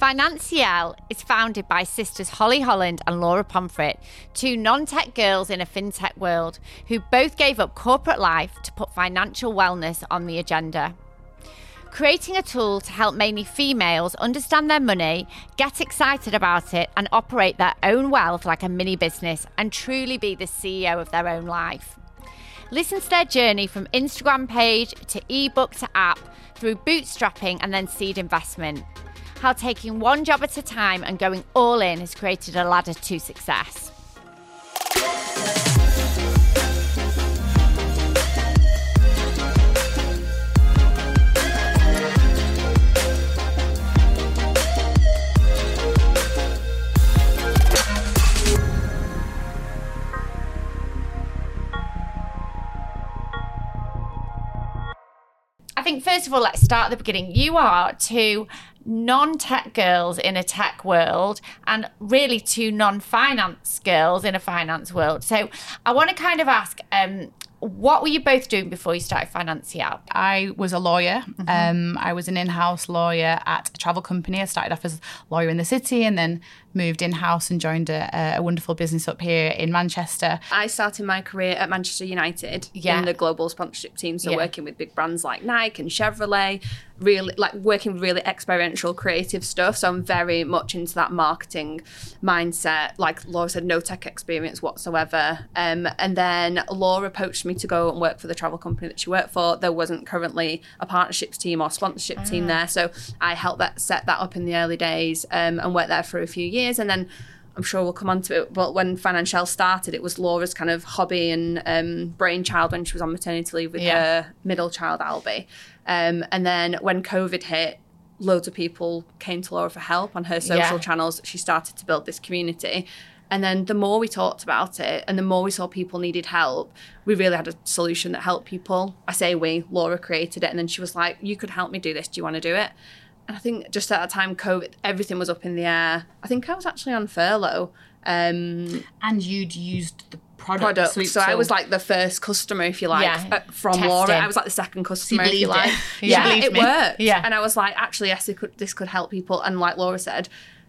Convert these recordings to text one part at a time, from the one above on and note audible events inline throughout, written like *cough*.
Financielle is founded by sisters Holly Holland and Laura Pomfret, two non tech girls in a fintech world who both gave up corporate life to put financial wellness on the agenda. Creating a tool to help mainly females understand their money, get excited about it, and operate their own wealth like a mini business and truly be the CEO of their own life. Listen to their journey from Instagram page to ebook to app through bootstrapping and then seed investment how taking one job at a time and going all in has created a ladder to success. I think first of all, let's start at the beginning. You are two non tech girls in a tech world and really two non finance girls in a finance world. So I want to kind of ask um, what were you both doing before you started Financielle? I was a lawyer. Mm-hmm. Um, I was an in house lawyer at a travel company. I started off as a lawyer in the city and then moved in house and joined a, a, wonderful business up here in Manchester. I started my career at Manchester United yeah. in the global sponsorship team, so yeah. working with big brands like Nike and Chevrolet, really like working with really experiential creative stuff. So I'm very much into that marketing mindset. Like Laura said, no tech experience whatsoever. Um, and then Laura approached me to go and work for the travel company that she worked for. There wasn't currently a partnerships team or sponsorship ah. team there, so I helped that set that up in the early days um, and worked there for a few years. And then I'm sure we'll come on to it. But when Financielle started, it was Laura's kind of hobby and um, brainchild when she was on maternity leave with yeah. her middle child, Albie. Um, and then when COVID hit, loads of people came to Laura for help on her social yeah. channels. She started to build this community. And then the more we talked about it and the more we saw people needed help, we really had a solution that helped people. I say we, Laura created it. And then she was like, You could help me do this. Do you want to do it? I think just at that time, COVID, everything was up in the air. I think I was actually on furlough. Um, and you'd used the product. product. So, so, I was like the first customer, if you like, yeah. Uh, from Testing. Laura. I was like the second customer, if you like. *laughs* It. yeah, it me. worked. Yeah. And I was like, actually, yes, it could, this could help people. And like Laura said,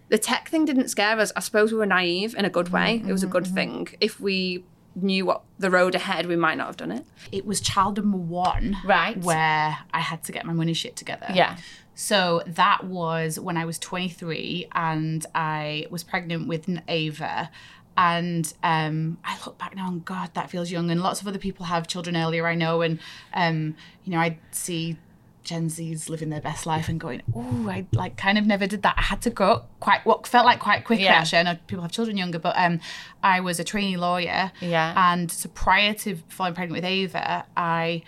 the tech thing didn't scare us. I suppose we were naive in a good way. Mm-hmm. It was a good mm-hmm. thing. If we knew what the road ahead, we might not have done it. It was child number one, right, where I had to get my money shit together. Yeah. So that was when I was 23 and I was pregnant with Ava. And um, I look back now and God, that feels young. And lots of other people have children earlier, I know. And, um, you know, I see Gen Z's living their best life and going, oh, I like kind of never did that. I had to go quite what felt like quite quickly yeah. actually. I know people have children younger, but um, I was a trainee lawyer. Yeah. And so prior to falling pregnant with Ava, I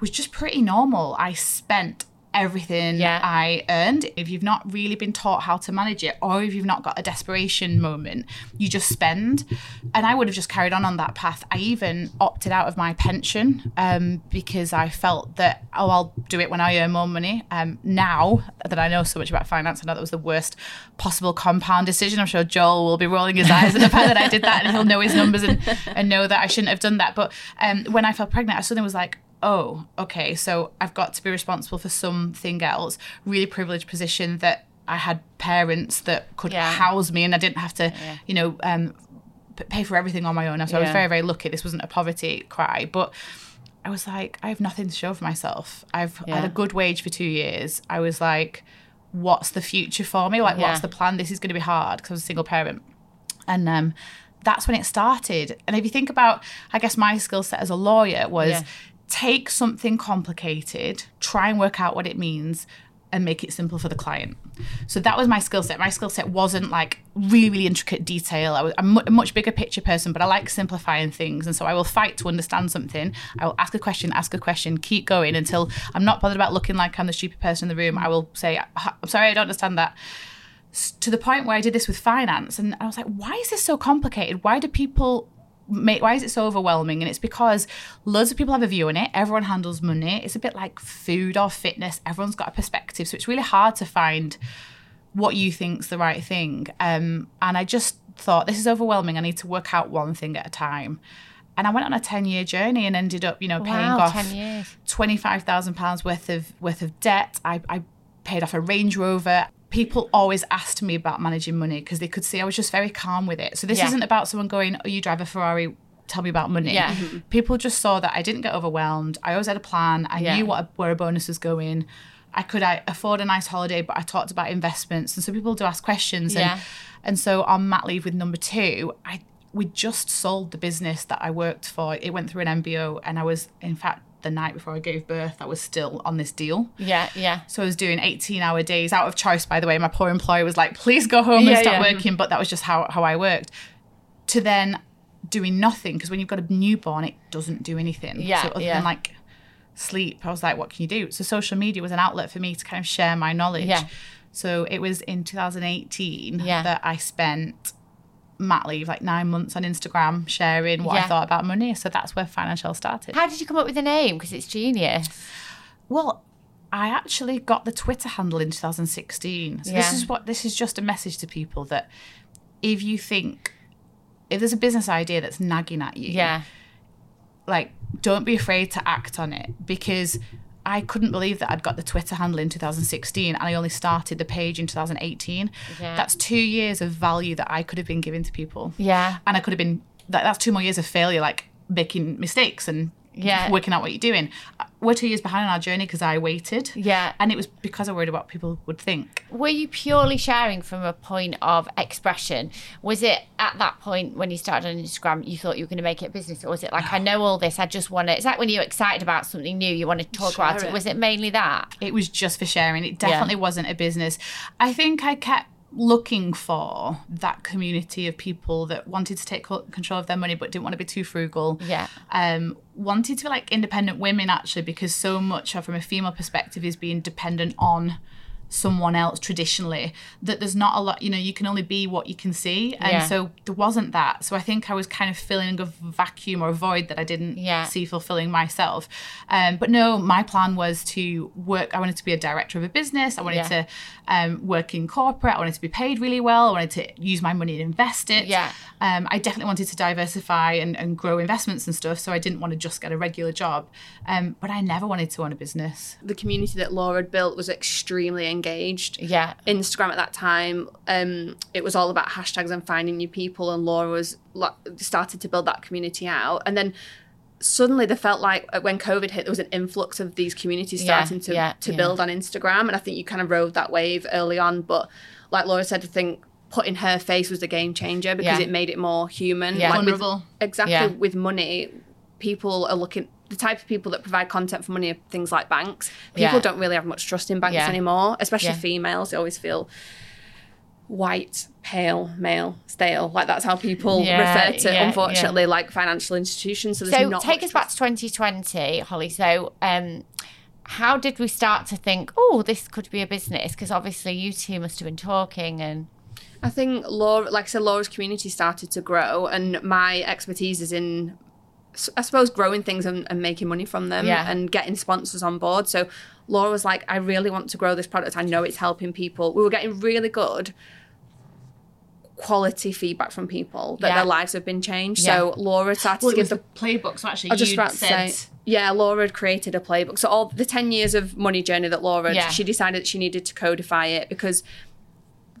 was just pretty normal. I spent everything yeah. I earned. If you've not really been taught how to manage it, or if you've not got a desperation moment, you just spend. And I would have just carried on on that path. I even opted out of my pension um, because I felt that, oh, I'll do it when I earn more money. Um, now that I know so much about finance, I know that was the worst possible compound decision. I'm sure Joel will be rolling his eyes at the fact that I did that and he'll know his numbers and, and know that I shouldn't have done that. But um, when I fell pregnant, I suddenly was like, oh, okay, so I've got to be responsible for something else. Really privileged position that I had parents that could yeah. house me and I didn't have to, yeah. you know, um, pay for everything on my own. So yeah. I was very, very lucky. This wasn't a poverty cry, but I was like, I have nothing to show for myself. I've had a good wage for two years. I was like, what's the future for me? Like, what's the plan? This is going to be hard because I was a single parent. And um, that's when it started. And if you think about, I guess my skill set as a lawyer was yeah take something complicated, try and work out what it means, and make it simple for the client. So that was my skill set. My skill set wasn't like really, really intricate detail. I was I'm a much bigger picture person, but I like simplifying things. And so I will fight to understand something. I will ask a question, ask a question, keep going until I'm not bothered about looking like I'm the stupid person in the room. I will say, I'm sorry, I don't understand that. To the point where I did this with finance, and I was like, why is this so complicated? Why do people make, why is it so overwhelming? And it's because loads of people have a view on it. Everyone handles money. It's a bit like food or fitness. Everyone's got a perspective. So it's really hard to find what you think's the right thing. Um, and I just thought, this is overwhelming. I need to work out one thing at a time. And I went on a 10 year journey and ended up, you know, paying wow, off £25,000 worth of, worth of debt. I, I paid off a Range Rover. People always asked me about managing money because they could see I was just very calm with it. So this yeah. isn't about someone going, "Oh, you drive a Ferrari." Tell me about money. Yeah. Mm-hmm. People just saw that I didn't get overwhelmed. I always had a plan. I yeah. knew what a, where a bonus was going. I could I afford a nice holiday, but I talked about investments, and so people do ask questions. And, yeah. and so on mat leave with number two, I we just sold the business that I worked for. It went through an MBO, and I was in fact the night before I gave birth, I was still on this deal. Yeah, yeah. So I was doing 18 hour days out of choice, by the way. My poor employer was like, please go home yeah, and stop yeah. working. But that was just how, how I worked. To then doing nothing, because when you've got a newborn, it doesn't do anything. Yeah. So other yeah. than like sleep, I was like, what can you do? So social media was an outlet for me to kind of share my knowledge. Yeah. So it was in 2018 yeah. that I spent mat leave, like nine months on Instagram, sharing what yeah. I thought about money. So that's where Financielle started. How did you come up with the name? Because it's genius. Well, I actually got the Twitter handle in 2016. So yeah. this is what this is just a message to people that if you think if there's a business idea that's nagging at you, yeah, like don't be afraid to act on it because I couldn't believe that I'd got the Twitter handle in 2016 and I only started the page in 2018. Yeah. That's two years of value that I could have been giving to people. Yeah. And I could have been, that, that's two more years of failure, like making mistakes and yeah. working out what you're doing. Uh, we're two years behind on our journey because I waited. Yeah. And it was because I worried about what people would think. Were you purely sharing from a point of expression? Was it at that point when you started on Instagram, you thought you were going to make it a business? Or was it like, I know all this, I just want to, it's like when you're excited about something new, you want to talk Share about it. it. Was it mainly that? It was just for sharing. It definitely yeah. wasn't a business. I think I kept looking for that community of people that wanted to take control of their money but didn't want to be too frugal. Yeah. Um, wanted to be like independent women actually because so much from a female perspective is being dependent on someone else traditionally that there's not a lot you know you can only be what you can see. And yeah. so there wasn't that. So i think i was kind of filling a vacuum or a void that i didn't yeah. see fulfilling myself. Um, but no my plan was to work i wanted to be a director of a business. I wanted yeah. to um, work in corporate. I wanted to be paid really well. I wanted to use my money and invest it. Yeah. Um, i definitely wanted to diversify and, and grow investments and stuff. So i didn't want to just get a regular job. Um, but i never wanted to own a business. The community that laura had built was extremely engaged. Yeah. Instagram at that time, um, it was all about hashtags and finding new people, and Laura was started to build that community out, and then suddenly they felt like uh, when COVID hit, there was an influx of these communities starting yeah, to yeah, to yeah. build on Instagram, and I think you kind of rode that wave early on. But like Laura said, I think putting her face was the game changer because it made it more human. Yeah. Like Vulnerable. With, exactly. With money, people are looking the type of people that provide content for money are things like banks. People yeah. don't really have much trust in banks yeah. anymore, especially yeah. females. They always feel white, pale, male, stale. Like that's how people refer to, unfortunately, like financial institutions. So, so take us back to 2020, Holly. So, um, how did we start to think, oh, this could be a business? Because obviously you two must have been talking and. I think Laura, like I said, Laura's community started to grow, and my expertise is in I suppose growing things and, and, making money from them yeah. and getting sponsors on board. So Laura was like, I really want to grow this product. I know it's helping people. We were getting really good quality feedback from people that yeah. their lives have been changed. Yeah. So Laura started well, to give the, the playbook. So actually, I just about said... say, yeah, Laura had created a playbook. So all the ten years of money journey that Laura, yeah. she decided that she needed to codify it because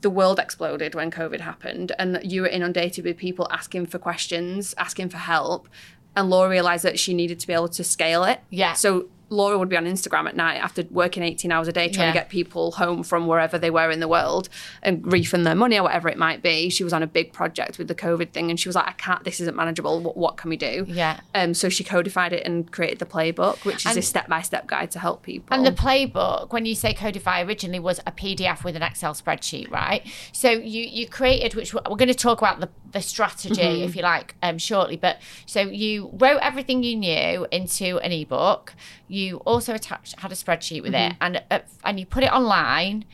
the world exploded when COVID happened, and you were inundated with people asking for questions, asking for help and Laura realized that she needed to be able to scale it. Yeah. So Laura would be on Instagram at night after working 18 hours a day trying yeah. to get people home from wherever they were in the world and refund their money or whatever it might be. She was on a big project with the COVID thing and she was like, I can't, this isn't manageable. What, what can we do? Yeah. Um, so she codified it and created the playbook, which is and, a step by step guide to help people. And the playbook, when you say codify originally, was a PDF with an Excel spreadsheet, right? So you, you created, which we're going to talk about the, the strategy, mm-hmm. if you like, um, shortly. But so you wrote everything you knew into an ebook you also attached had a spreadsheet with mm-hmm. it, and uh, and you put it online.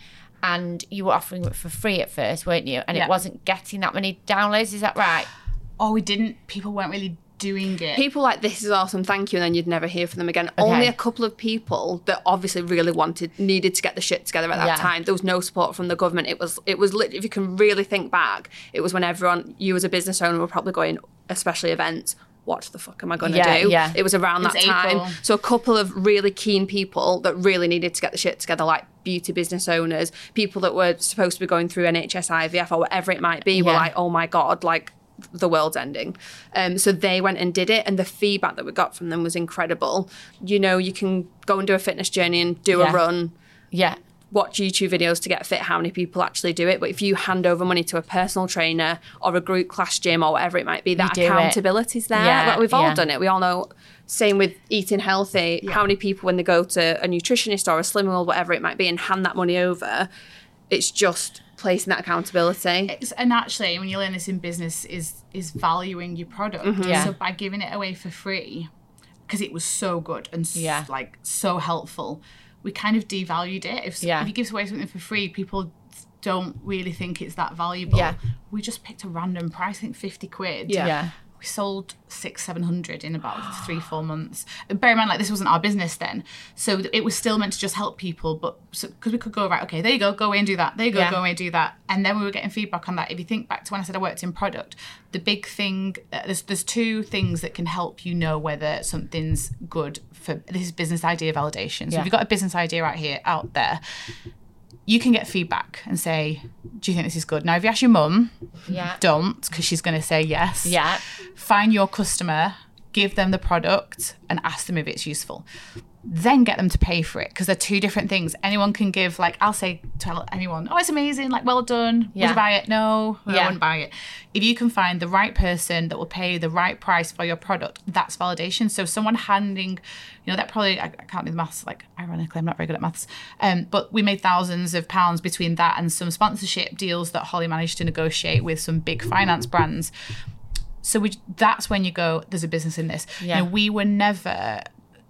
And you were offering it for free at first, weren't you? And yeah. it wasn't getting that many downloads. Is that right? Oh, we didn't. People weren't really doing it. People like this is awesome, thank you, and then you'd never hear from them again. Okay. Only a couple of people that obviously really wanted needed to get the shit together at that yeah. time. There was no support from the government. It was it was lit, if you can really think back, it was when everyone you as a business owner were probably going, especially events, what the fuck am I going to yeah, do? Yeah. It was around it that was time. April. So a couple of really keen people that really needed to get the shit together, like beauty business owners, people that were supposed to be going through NHS IVF or whatever it might be, yeah. were like, oh my God, like the world's ending. Um, so they went and did it, and the feedback that we got from them was incredible. You know, you can go and do a fitness journey and do yeah. a run. Yeah watch YouTube videos to get fit how many people actually do it. But if you hand over money to a personal trainer or a group class gym or whatever it might be, that accountability is there. Yeah, like we've all yeah. done it. We all know. Same with eating healthy. Yeah. How many people when they go to a nutritionist or a slimming world, whatever it might be, and hand that money over, it's just placing that accountability. It's, and actually, when you learn this in business, is is valuing your product. Mm-hmm. Yeah. So by giving it away for free, because it was so good and yeah. like so helpful we kind of devalued it. If, yeah. if you give away something for free, people don't really think it's that valuable. Yeah. We just picked a random price, I think 50 quid. Yeah. yeah. We sold six, seven hundred in about three, four months. Bear in mind, like this wasn't our business then, so it was still meant to just help people. But because so, we could go right, okay, there you go, go away and do that. There you go, yeah. go away and do that. And then we were getting feedback on that. If you think back to when I said I worked in product, the big thing uh, there's there's two things that can help you know whether something's good for this is business idea validation. So yeah. if you've got a business idea out here out there, you can get feedback and say, "Do you think this is good?" Now, if you ask your mum, yeah, don't because she's going to say yes. Yeah. Find your customer, give them the product, and ask them if it's useful then get them to pay for it because they're two different things. Anyone can give, like, I'll say to anyone, oh, it's amazing, like, well done. Yeah. Would you buy it? No, yeah. I wouldn't buy it. If you can find the right person that will pay the right price for your product, that's validation. So, someone handing, you know, that probably, I, I can't do the maths, like, ironically, I'm not very good at maths. Um, but we made thousands of pounds between that and some sponsorship deals that Holly managed to negotiate with some big finance brands. So we, that's when you go, there's a business in this. Yeah. You know, we were never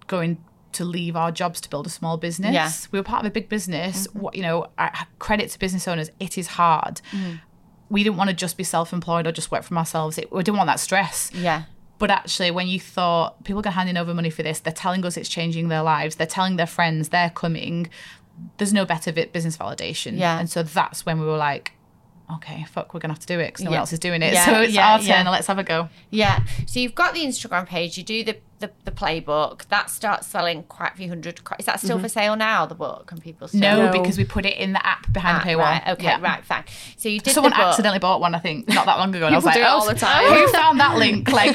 going to leave our jobs to build a small business. Yeah. We were part of a big business. Mm-hmm. What you know, credit to business owners, it is hard. Mm. We didn't want to just be self-employed or just work from ourselves. It, we didn't want that stress. Yeah. But actually, when you thought people are handing over money for this, they're telling us it's changing their lives. They're telling their friends they're coming. There's no better business validation. Yeah. And so that's when we were like, okay, fuck, we're gonna have to do it because no yeah. one else is doing it. Yeah, so it's yeah, our turn. Let's have a go. Yeah. So you've got the Instagram page. You do the the, the playbook that starts selling quite a few hundred. Is that still mm-hmm. for sale now? The book and people still no, because we put it in the app behind the paywall. Right, okay, yeah. right, fine. So you did. Someone accidentally bought one, I think, not that long ago. And I was like, do it all oh, the time. Who found that link? *laughs* Like,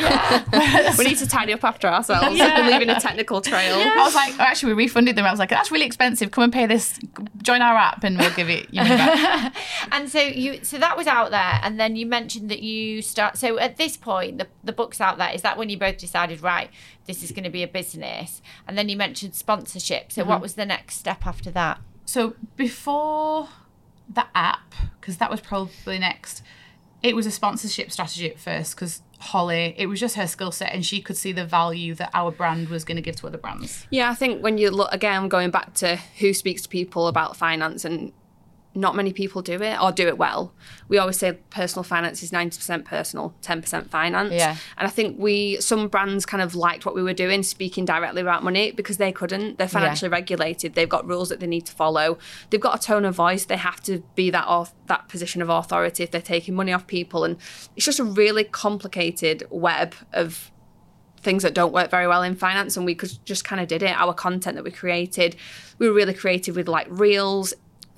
*laughs* we need to tidy up after ourselves. Yeah. *laughs* leaving a technical trail. Yeah. I was like, oh, actually, we refunded them. I was like, that's really expensive. Come and pay this. Join our app, and we'll give it you back. and so you, so that was out there, and then you mentioned that you start. So at this point, the the book's out there. Is that when you both decided, right? This is going to be a business. And then you mentioned sponsorship. So, mm-hmm. what was the next step after that? So, before the app, because that was probably next, it was a sponsorship strategy at first because Holly, it was just her skill set and she could see the value that our brand was going to give to other brands. Yeah, I think when you look again, going back to who speaks to people about finance and not many people do it or do it well. We always say personal finance is 90% personal, 10% finance. Yeah. And I think we, some brands kind of liked what we were doing, speaking directly about money because they couldn't. They're financially yeah. regulated. They've got rules that they need to follow. They've got a tone of voice. They have to be that, off, that position of authority if they're taking money off people. And it's just a really complicated web of things that don't work very well in finance and we could just kind of did it our content that we created we were really creative with like reels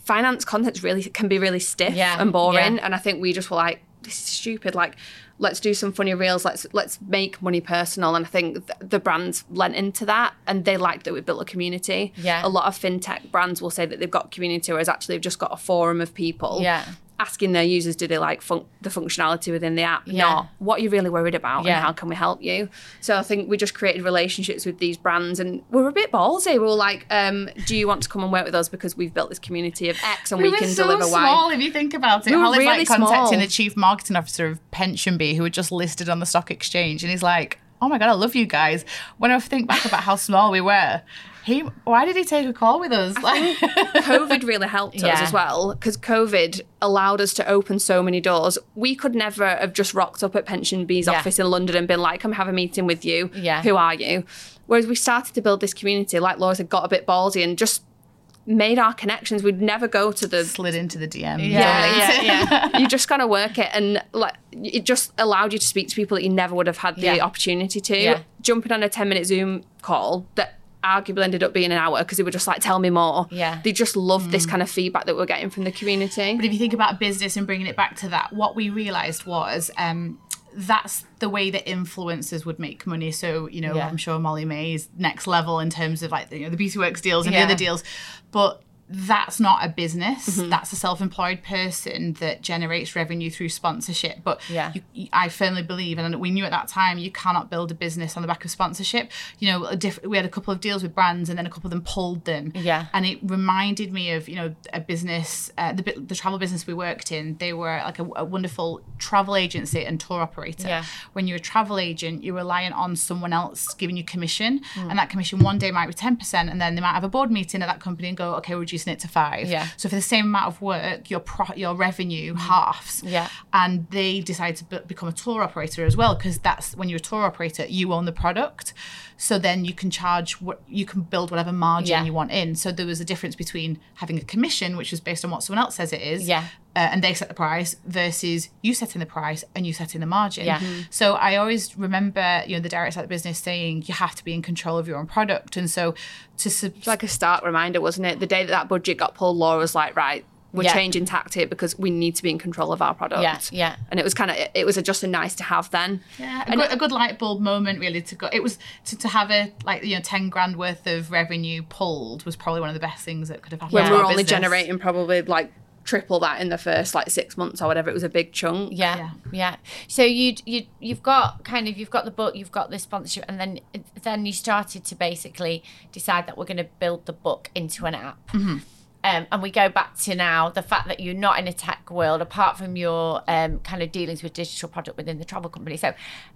finance content really can be really stiff yeah, and boring. Yeah. And I think we just were like, this is stupid. Like, let's do some funny reels. Let's let's make money personal. And I think th- the brands lent into that, and they liked that we built a community. Yeah. A lot of fintech brands will say that they've got community, whereas actually they've just got a forum of people. Yeah asking their users do they like fun- the functionality within the app? Yeah. not. What you're really worried about yeah. and how can we help you? So i think we just created relationships with these brands and we are a bit ballsy. We were like um, do you want to come and work with us because we've built this community of x and we, we can so deliver small y if you think about it. We Holly's really like contacting small. the chief marketing officer of PensionBee who had just listed on the stock exchange and he's like oh my god i love you guys. When i think back about how small we were he, why did he take a call with us? Think *laughs* COVID really helped yeah. us as well because COVID allowed us to open so many doors. We could never have just rocked up at PensionBee's yeah. office in London and been like, "Come have a meeting with you." Yeah. Who are you? Whereas we started to build this community, like Laura said, got a bit ballsy and just made our connections. We'd never go to the slid into the DM. Yeah, yeah, yeah. *laughs* you just gotta work it, and like it just allowed you to speak to people that you never would have had the opportunity to. Yeah. Jumping on a ten minute Zoom call that arguably ended up being an hour because they were just like, tell me more. Yeah. They just loved mm. this kind of feedback that we're getting from the community. But if you think about business and bringing it back to that, what we realized was um, that's the way that influencers would make money. So, you know, yeah. I'm sure Molly-Mae is next level in terms of like, you know, the Beauty Works deals and yeah. the other deals. But that's not a business. Mm-hmm. That's a self-employed person that generates revenue through sponsorship. But yeah. you, I firmly believe, and we knew at that time, you cannot build a business on the back of sponsorship. You know, diff- we had a couple of deals with brands, and then a couple of them pulled them. Yeah, and it reminded me of you know a business, uh, the the travel business we worked in. They were like a, a wonderful travel agency and tour operator. Yeah. When you're a travel agent, you're reliant on someone else giving you commission, mm. and that commission one day might be ten percent, and then they might have a board meeting at that company and go, okay, reduce reducing it to five. Yeah. So for the same amount of work, your pro- your revenue halves. Yeah. And they decide to be- become a tour operator as well because that's when you're a tour operator, you own the product. So then you can charge what you can build whatever margin yeah. you want in. So there was a difference between having a commission, which is based on what someone else says it is, yeah. Uh, and they set the price versus you setting the price and you setting the margin. Yeah. Mm-hmm. So I always remember, you know, the director at the business saying you have to be in control of your own product. And so to sub- it's like a stark reminder, wasn't it? The day that that budget got pulled, Laura was like, right, we're yeah. changing tactic because we need to be in control of our product. Yeah, yeah. And it was kind of it was a, just a nice to have then. Yeah, a, good, it, a good light bulb moment really to go. It was to, to have a like you know ten grand worth of revenue pulled was probably one of the best things that could have happened. When we were only generating probably like triple that in the first like six months or whatever. It was a big chunk. Yeah, yeah. yeah. So you you you've got kind of you've got the book, you've got the sponsorship, and then then you started to basically decide that we're going to build the book into an app. Mm-hmm. Um, and we go back to now the fact that you're not in a tech world apart from your um, kind of dealings with digital product within the travel company. So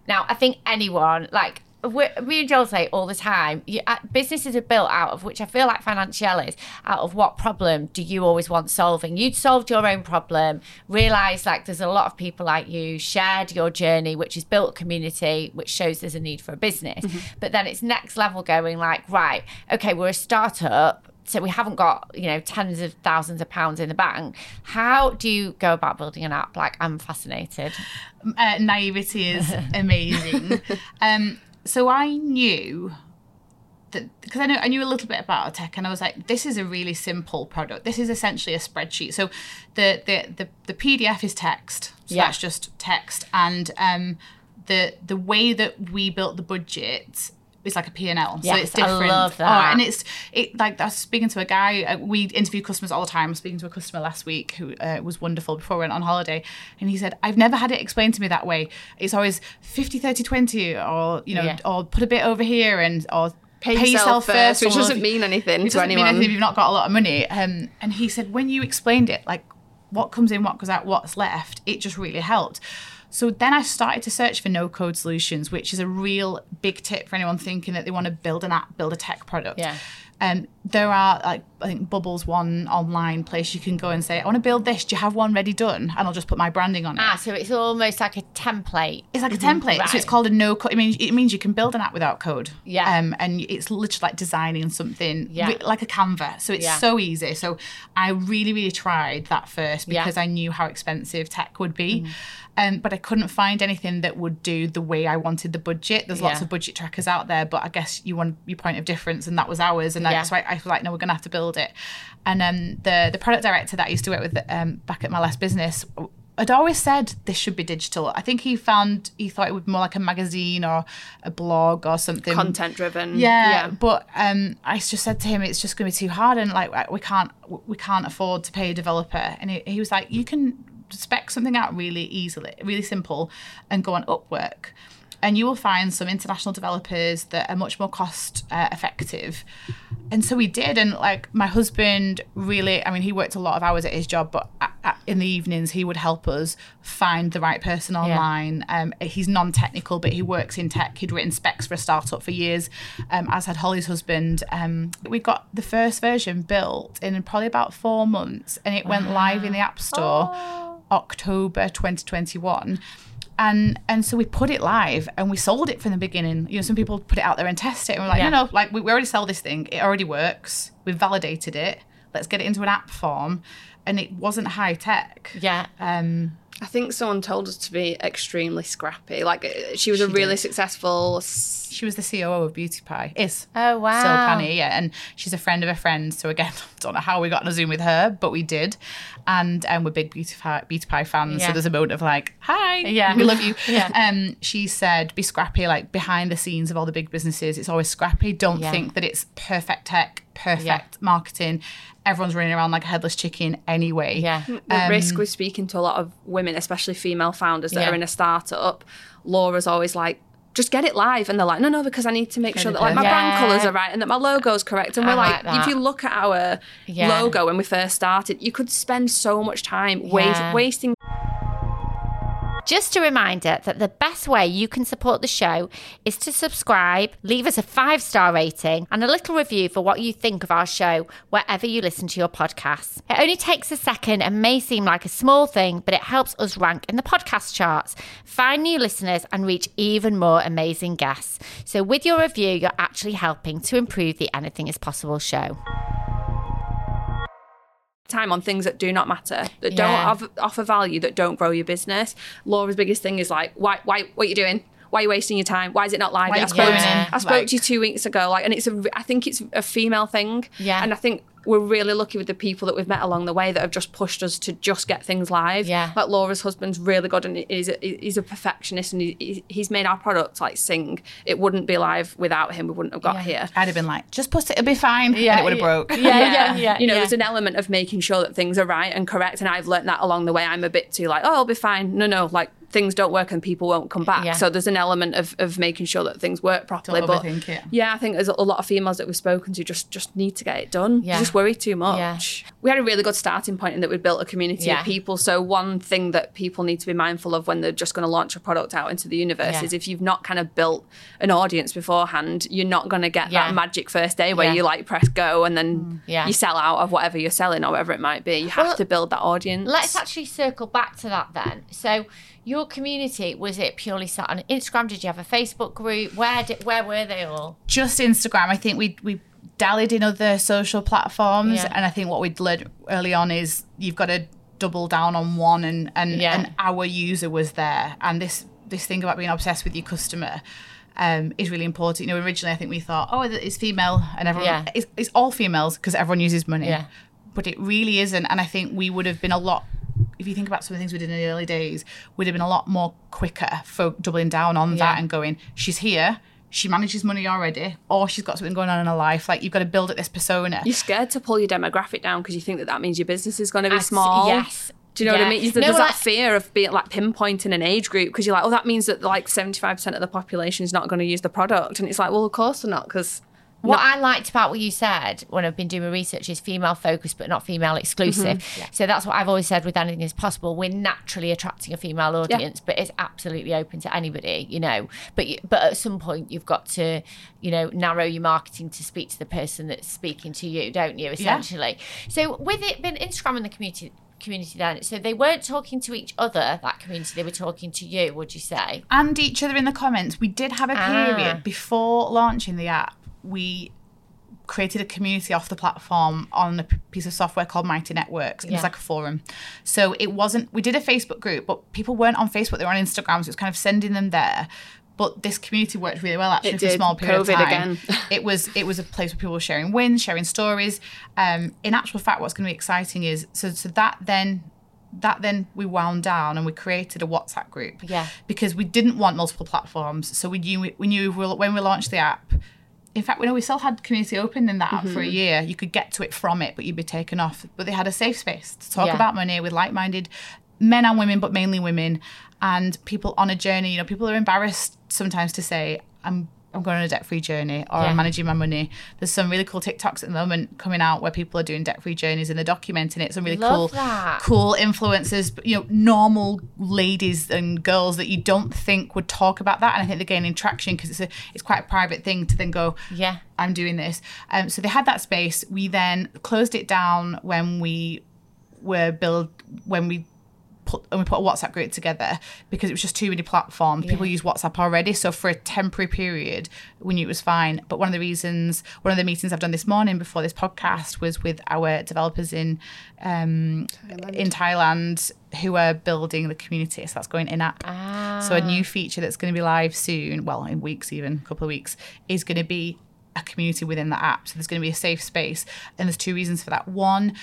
now I think anyone like me and Joel say all the time, you, uh, businesses are built out of which I feel like Financielle is out of what problem do you always want solving? You'd solved your own problem, realised like there's a lot of people like you, shared your journey, which has built a community, which shows there's a need for a business. Mm-hmm. But then it's next level going like, right, okay, we're a startup so we haven't got you know tens of thousands of pounds in the bank how do you go about building an app like i'm fascinated uh, naivety is *laughs* amazing um, so i knew that because I, know, I knew a little bit about tech and i was like this is a really simple product. This is essentially a spreadsheet. So the the the, the pdf is text. So yeah. that's just text. And um, the the way that we built the budget it's like a P&L. Yes, so it's different. I love that. Oh, and it's it like I was speaking to a guy. Uh, we interview customers all the time. I was speaking to a customer last week who uh, was wonderful before we went on holiday, and he said, "I've never had it explained to me that way. It's always 50, 30, 20, or you know, yeah. or put a bit over here and or." Pay, pay yourself, first, which doesn't mean anything to anyone. Mean anything if you've not got a lot of money. Um, and he said, when you explained it, like what comes in, what goes out, what's left, it just really helped. So then I started to search for no code solutions, which is a real big tip for anyone thinking that they want to build an app, build a tech product. Yeah. Um, there are like I think Bubbles one online place you can go and say I want to build this. Do you have one ready done? And I'll just put my branding on it. Ah, so it's almost like a template. It's like a template. Right. So it's called a no code. It means it means you can build an app without code. Yeah. Um, and it's literally like designing something. Yeah. like a Canva. So it's yeah. so easy. So I really really tried that first because yeah. I knew how expensive tech would be. Mm. Um, but I couldn't find anything that would do the way I wanted the budget. There's lots yeah. of budget trackers out there, but I guess you want your point of difference, and that was ours. And yeah. so I, I feel like, no, we're going to have to build it. And um, the the product director that I used to work with um, back at my last business had always said this should be digital. I think he found he thought it would be more like a magazine or a blog or something content driven. Yeah, yeah. but um, I just said to him, it's just going to be too hard, and like we can't we can't afford to pay a developer. And he, he was like, you can spec something out really easily, really simple, and go on Upwork. And you will find some international developers that are much more cost uh, effective. And so we did. And like my husband really, I mean, he worked a lot of hours at his job, but at, at, in the evenings, he would help us find the right person online. Yeah. Um, he's non technical, but he works in tech. He'd written specs for a startup for years, um, as had Holly's husband. Um, we got the first version built in probably about four months, and it wow. went live in the App Store. Oh October 2021 and and so we put it live and we sold it from the beginning you know some people put it out there and test it and we're like yeah. no no like we, we already sell this thing it already works we've validated it let's get it into an app form. And it wasn't high tech. Yeah. Um, I think someone told us to be extremely scrappy. Like uh, she was a really did. successful. She was the COO of Beauty Pie. Is oh wow, still Canny, yeah, and she's a friend of a friend. So again, *laughs* I don't know how we got on a Zoom with her, but we did, and um, we're big Beauty Pie, Beauty Pie fans. Yeah. So there's a moment of like, hi, yeah, we love you. *laughs* yeah. Um, she said, be scrappy. Like behind the scenes of all the big businesses, it's always scrappy. Don't yeah. think that it's perfect tech, perfect yeah. marketing everyone's running around like a headless chicken anyway. Yeah. The um, risk with speaking to a lot of women, especially female founders that yeah. are in a startup, Laura's always like, just get it live. And they're like, no, no, because I need to make sure that like my yeah. brand colours are right and that my logo's correct. And we're like, like if you look at our yeah. logo when we first started, you could spend so much time yeah. wasting just a reminder that the best way you can support the show is to subscribe, leave us a five star rating, and a little review for what you think of our show wherever you listen to your podcasts. It only takes a second and may seem like a small thing, but it helps us rank in the podcast charts, find new listeners, and reach even more amazing guests. So, with your review, you're actually helping to improve the Anything is Possible show time on things that do not matter, that yeah. don't offer value, that don't grow your business. Laura's biggest thing is like, why, why, what are you doing? Why are you wasting your time? Why is it not live? I spoke, to, I spoke like, to you two weeks ago, like, and it's a, I think it's a female thing. Yeah. And I think we're really lucky with the people that we've met along the way that have just pushed us to just get things live. Yeah. Like Laura's husband's really good and he's a, he's a perfectionist and he, he's made our product like sing. It wouldn't be live without him. We wouldn't have got yeah. here. I'd have been like, just put it, it'll be fine. Yeah. And it would have broke. *laughs* Yeah, yeah, yeah. yeah you know, there's an element of making sure that things are right and correct. And I've learned that along the way. I'm a bit too like, oh, I'll be fine. No, no, like things don't work and people won't come back. Yeah. So there's an element of, of making sure that things work properly. Don't but it. yeah, I think there's a lot of females that we've spoken to just just need to get it done. Yeah. just worry too much. Yeah. We had a really good starting point in that we built a community yeah. of people. So one thing that people need to be mindful of when they're just going to launch a product out into the universe yeah. is if you've not kind of built an audience beforehand, you're not going to get that magic first day where you like press go and then mm. you sell out of whatever you're selling or whatever it might be. You have well, to build that audience. Let's actually circle back to that then. So your community was it purely sat on Instagram? Did you have a Facebook group? Where did where were they all? Just Instagram. I think we we dallied in other social platforms, yeah. and I think what we'd learned early on is you've got to double down on one, and and, yeah. and our user was there, and this this thing about being obsessed with your customer. Um, is really important. You know, originally I think we thought, oh, it's female, and everyone, yeah. it's, it's all females because everyone uses money. Yeah. But it really isn't, and I think we would have been a lot if you think about some of the things we did in the early days, would have been a lot more quicker for doubling down on yeah. that and going, she's here, she manages money already, or she's got something going on in her life. Like you've got to build up this persona. You're scared to pull your demographic down because you think that that means your business is going to be small. Yes. Do you know yeah. what I mean? There's no, that fear of being like pinpointing an age group because you're like, oh, that means that like 75% of the population is not going to use the product. And it's like, well, of course they're not because what I liked about what you said when I've been doing research is female focused but not female exclusive. Mm-hmm. Yeah. So that's what I've always said with anything is possible. We're naturally attracting a female audience, yeah. but it's absolutely open to anybody, you know. But but at some point you've got to, you know, narrow your marketing to speak to the person that's speaking to you, don't you? Essentially. Yeah. So with it been Instagram and the community community then so they weren't talking to each other that community they were talking to you would you say and each other in the comments we did have a period ah. before launching the app we created a community off the platform on a piece of software called Mighty Networks. It yeah. was like a forum. So it wasn't, we did a Facebook group, but people weren't on Facebook, they were on Instagram. So it was kind of sending them there. But this community worked really well actually it for did. a small period COVID of time. Again. *laughs* it was it was a place where people were sharing wins, sharing stories. Um, in actual fact, what's going to be exciting is so so that then that then we wound down and we created a WhatsApp group. Yeah. Because we didn't want multiple platforms, so we knew we knew when we launched the app in fact, we know we still had community open in that mm-hmm. for a mm-hmm. year. You could get to it from it, but you'd be taken off. But they had a safe space to talk yeah. about money with like-minded men and women, but mainly women, and people on a journey. You know, people are embarrassed sometimes to say, "I'm I'm going on a debt free journey or yeah. I'm managing my money. There's some really cool TikToks at the moment coming out where people are doing debt free journeys and they're documenting it. Some really Love cool, that. cool influencers, you know, normal ladies and girls that you don't think would talk about that. And I think they're gaining traction because it's a, it's quite a private thing to then go, yeah, I'm doing this. Um, so they had that space. We then closed it down when we were build when we put and we put a WhatsApp group together because it was just too many platforms. Yeah. People use WhatsApp already, so for a temporary period, we knew it was fine. But one of the reasons, one of the meetings I've done this morning before this podcast was with our developers in um, Thailand. in Thailand who are building the community. So that's going in app. Ah. So a new feature that's going to be live soon, well, in weeks even, a couple of weeks, is going to be a community within the app. So there's going to be a safe space. And there's two reasons for that. One,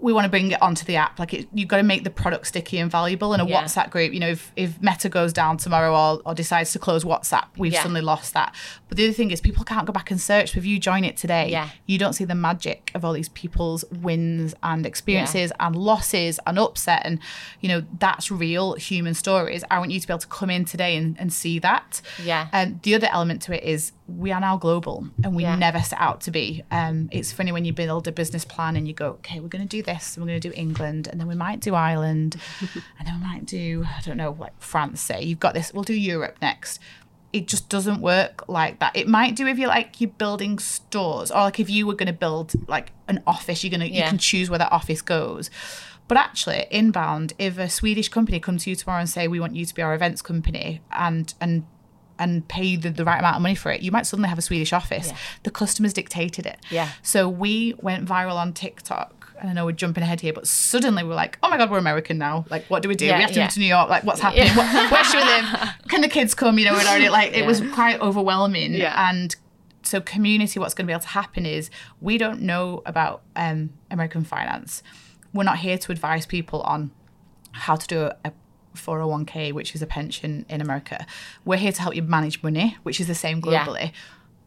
we want to bring it onto the app. Like it, you've got to make the product sticky and valuable. In a yeah. WhatsApp group, you know, if, if Meta goes down tomorrow or, or decides to close WhatsApp, we've yeah. suddenly lost that. But the other thing is people can't go back and search. If you join it today, yeah. you don't see the magic of all these people's wins and experiences and losses and upset. And, you know, that's real human stories. I want you to be able to come in today and, and see that. Yeah. And the other element to it is we are now global and we never set out to be. Um, it's funny when you build a business plan and you go, okay, we're going to do this and we're going to do England and then we might do Ireland *laughs* and then we might do, I don't know, like France, say. You've got this, we'll do Europe next. It just doesn't work like that. It might do if you're like you're building stores or like if you were going to build like an office, you're going to, yeah. you can choose where that office goes. But actually, inbound, if a Swedish company comes to you tomorrow and say, we want you to be our events company and, and and pay the, the right amount of money for it, you might suddenly have a Swedish office. Yeah. The customers dictated it. Yeah. So we went viral on TikTok I know we're jumping ahead here, but suddenly we're like, oh my God, we're American now. Like, what do we do? Yeah, we have to yeah. move to New York. Like, what's happening? Yeah. where should we live? *laughs* Can the kids come? You know, we'd already like, it was quite overwhelming. And so, community, what's going to be able to happen is we don't know about um, American finance. We're not here to advise people on how to do a, a 401k, which is a pension in America. We're here to help you manage money, which is the same globally.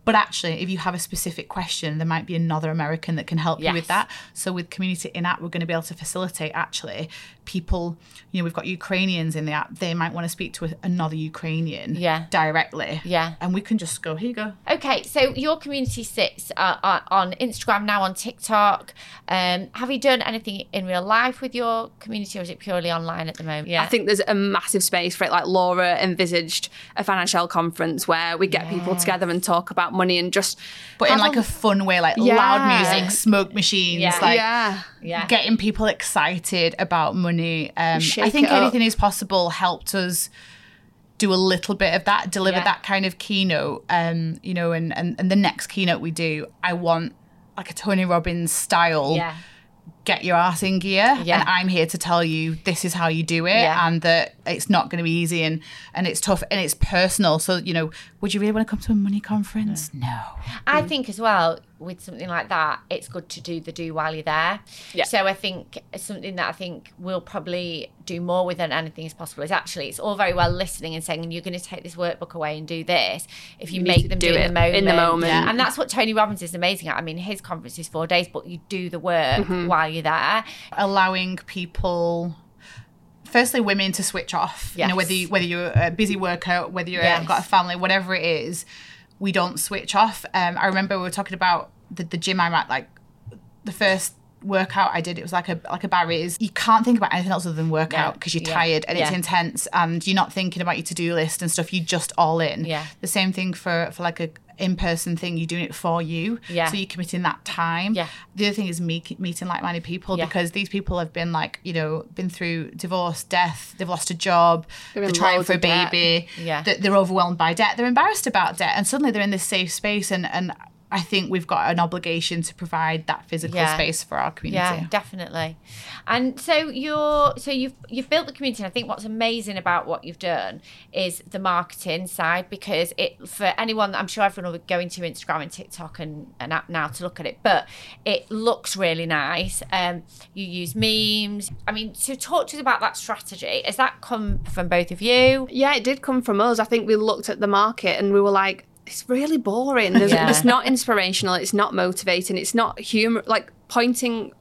But actually, if you have a specific question, there might be another American that can help yes. you with that. So with Community in app, we're going to be able to facilitate actually people, you know, we've got Ukrainians in the app. They might want to speak to a, another Ukrainian yeah. directly. Yeah. And we can just go, here you go. Okay. So your community sits uh, on Instagram, now on TikTok. Um, have you done anything in real life with your community or is it purely online at the moment? Yeah. I think there's a massive space for it. Like Laura envisaged a financial conference where we get people together and talk about money and just. But in like a, a fun way, like yeah. loud music, smoke machines, yeah. like yeah. Yeah. getting people excited about money money. Um, I think anything is possible helped us do a little bit of that, deliver yeah. that kind of keynote. Um, you know, and, and and the next keynote we do, I want like a Tony Robbins style. Yeah. Get your ass in gear, yeah. and I'm here to tell you this is how you do it, yeah. and that it's not going to be easy, and and it's tough, and it's personal. So you know, would you really want to come to a money conference? No. I think as well with something like that, it's good to do the do while you're there. Yeah. So I think something that I think we'll probably do more with than anything is possible is actually it's all very well listening and saying you're going to take this workbook away and do this if you, you make them do, do it in the moment. In the moment. Yeah. And that's what Tony Robbins is amazing at. I mean, his conference is four days, but you do the work mm-hmm. while you're there. Allowing people firstly women to switch off. Yes. You know, whether you, whether you're a busy worker, whether you've yes. got a family, whatever it is we don't switch off. Um, I remember we were talking about the, the gym I'm at, like the first workout I did, it was like a like a Barry's. You can't think about anything else other than workout because you're yeah. tired and yeah. it's intense and you're not thinking about your to do list and stuff. You just all in. Yeah. The same thing for for like a in person thing. You're doing it for you. Yeah. So you're committing that time. Yeah. The other thing is me meeting like minded people yeah. because these people have been like you know been through divorce, death. They've lost a job. They're, they're trying for a baby. Debt. Yeah. They're, they're overwhelmed by debt. They're embarrassed about debt, and suddenly they're in this safe space and and I think we've got an obligation to provide that physical yeah. space for our community. Yeah, definitely. And so you're so you've you've built the community. And I think what's amazing about what you've done is the marketing side because it for anyone I'm sure everyone will be going to Instagram and TikTok and an app now to look at it, but it looks really nice. Um, you use memes. I mean, so talk to us about that strategy. Has that come from both of you? Yeah, it did come from us. I think we looked at the market and we were like, it's really boring. There's, yeah. It's not inspirational. It's not motivating. It's not humor. Like pointing.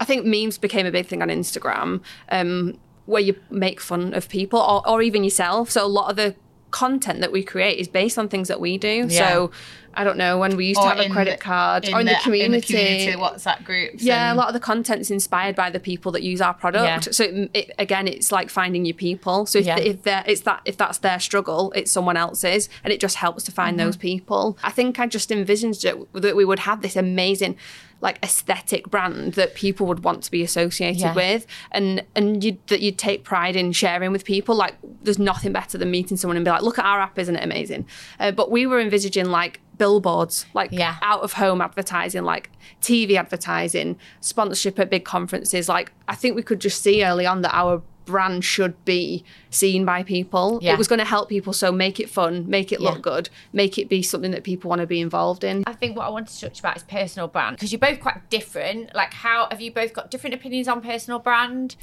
I think memes became a big thing on Instagram, um, where you make fun of people or, or even yourself. So a lot of the content that we create is based on things that we do. Yeah. So I don't know when we used or to have a credit the, card or in the, the, community, in the community WhatsApp groups. Yeah, and... a lot of the content is inspired by the people that use our product. Yeah. So it, it, again, it's like finding your people. So if, yeah. if it's that if that's their struggle, it's someone else's, and it just helps to find mm-hmm. those people. I think I just envisioned it, that we would have this amazing like aesthetic brand that people would want to be associated yeah. with and and you that you'd take pride in sharing with people like there's nothing better than meeting someone and be like look at our app isn't it amazing uh, but we were envisaging like billboards like yeah. out of home advertising like tv advertising sponsorship at big conferences like i think we could just see early on that our brand should be seen by people. Yeah. It was going to help people, so make it fun, make it look good, make it be something that people want to be involved in. I think what I want to touch about is personal brand because you're both quite different. Like, how have you both got different opinions on personal brand?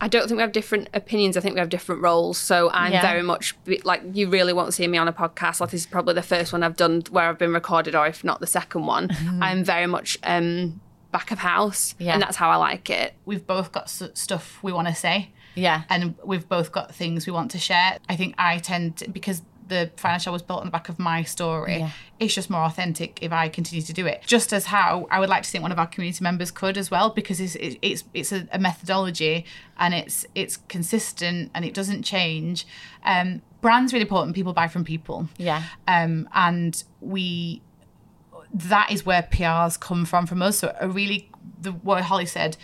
I don't think we have different opinions. I think we have different roles. So I'm yeah. very much like you really won't see me on a podcast. Like this is probably the first one I've done where I've been recorded, or if not the second one. Mm-hmm. I'm very much um, back of house, yeah. and that's how I like it. We've both got stuff we want to say. Yeah. And we've both got things we want to share. I think I tend to, because the Financielle was built on the back of my story. Yeah. It's just more authentic if I continue to do it. Just as how I would like to think one of our community members could as well, because it's it's it's a, a methodology and it's it's consistent and it doesn't change. Um, brand's really important. People buy from people. Yeah. Um, and we that is where PRs come from from us. So a really the what Holly said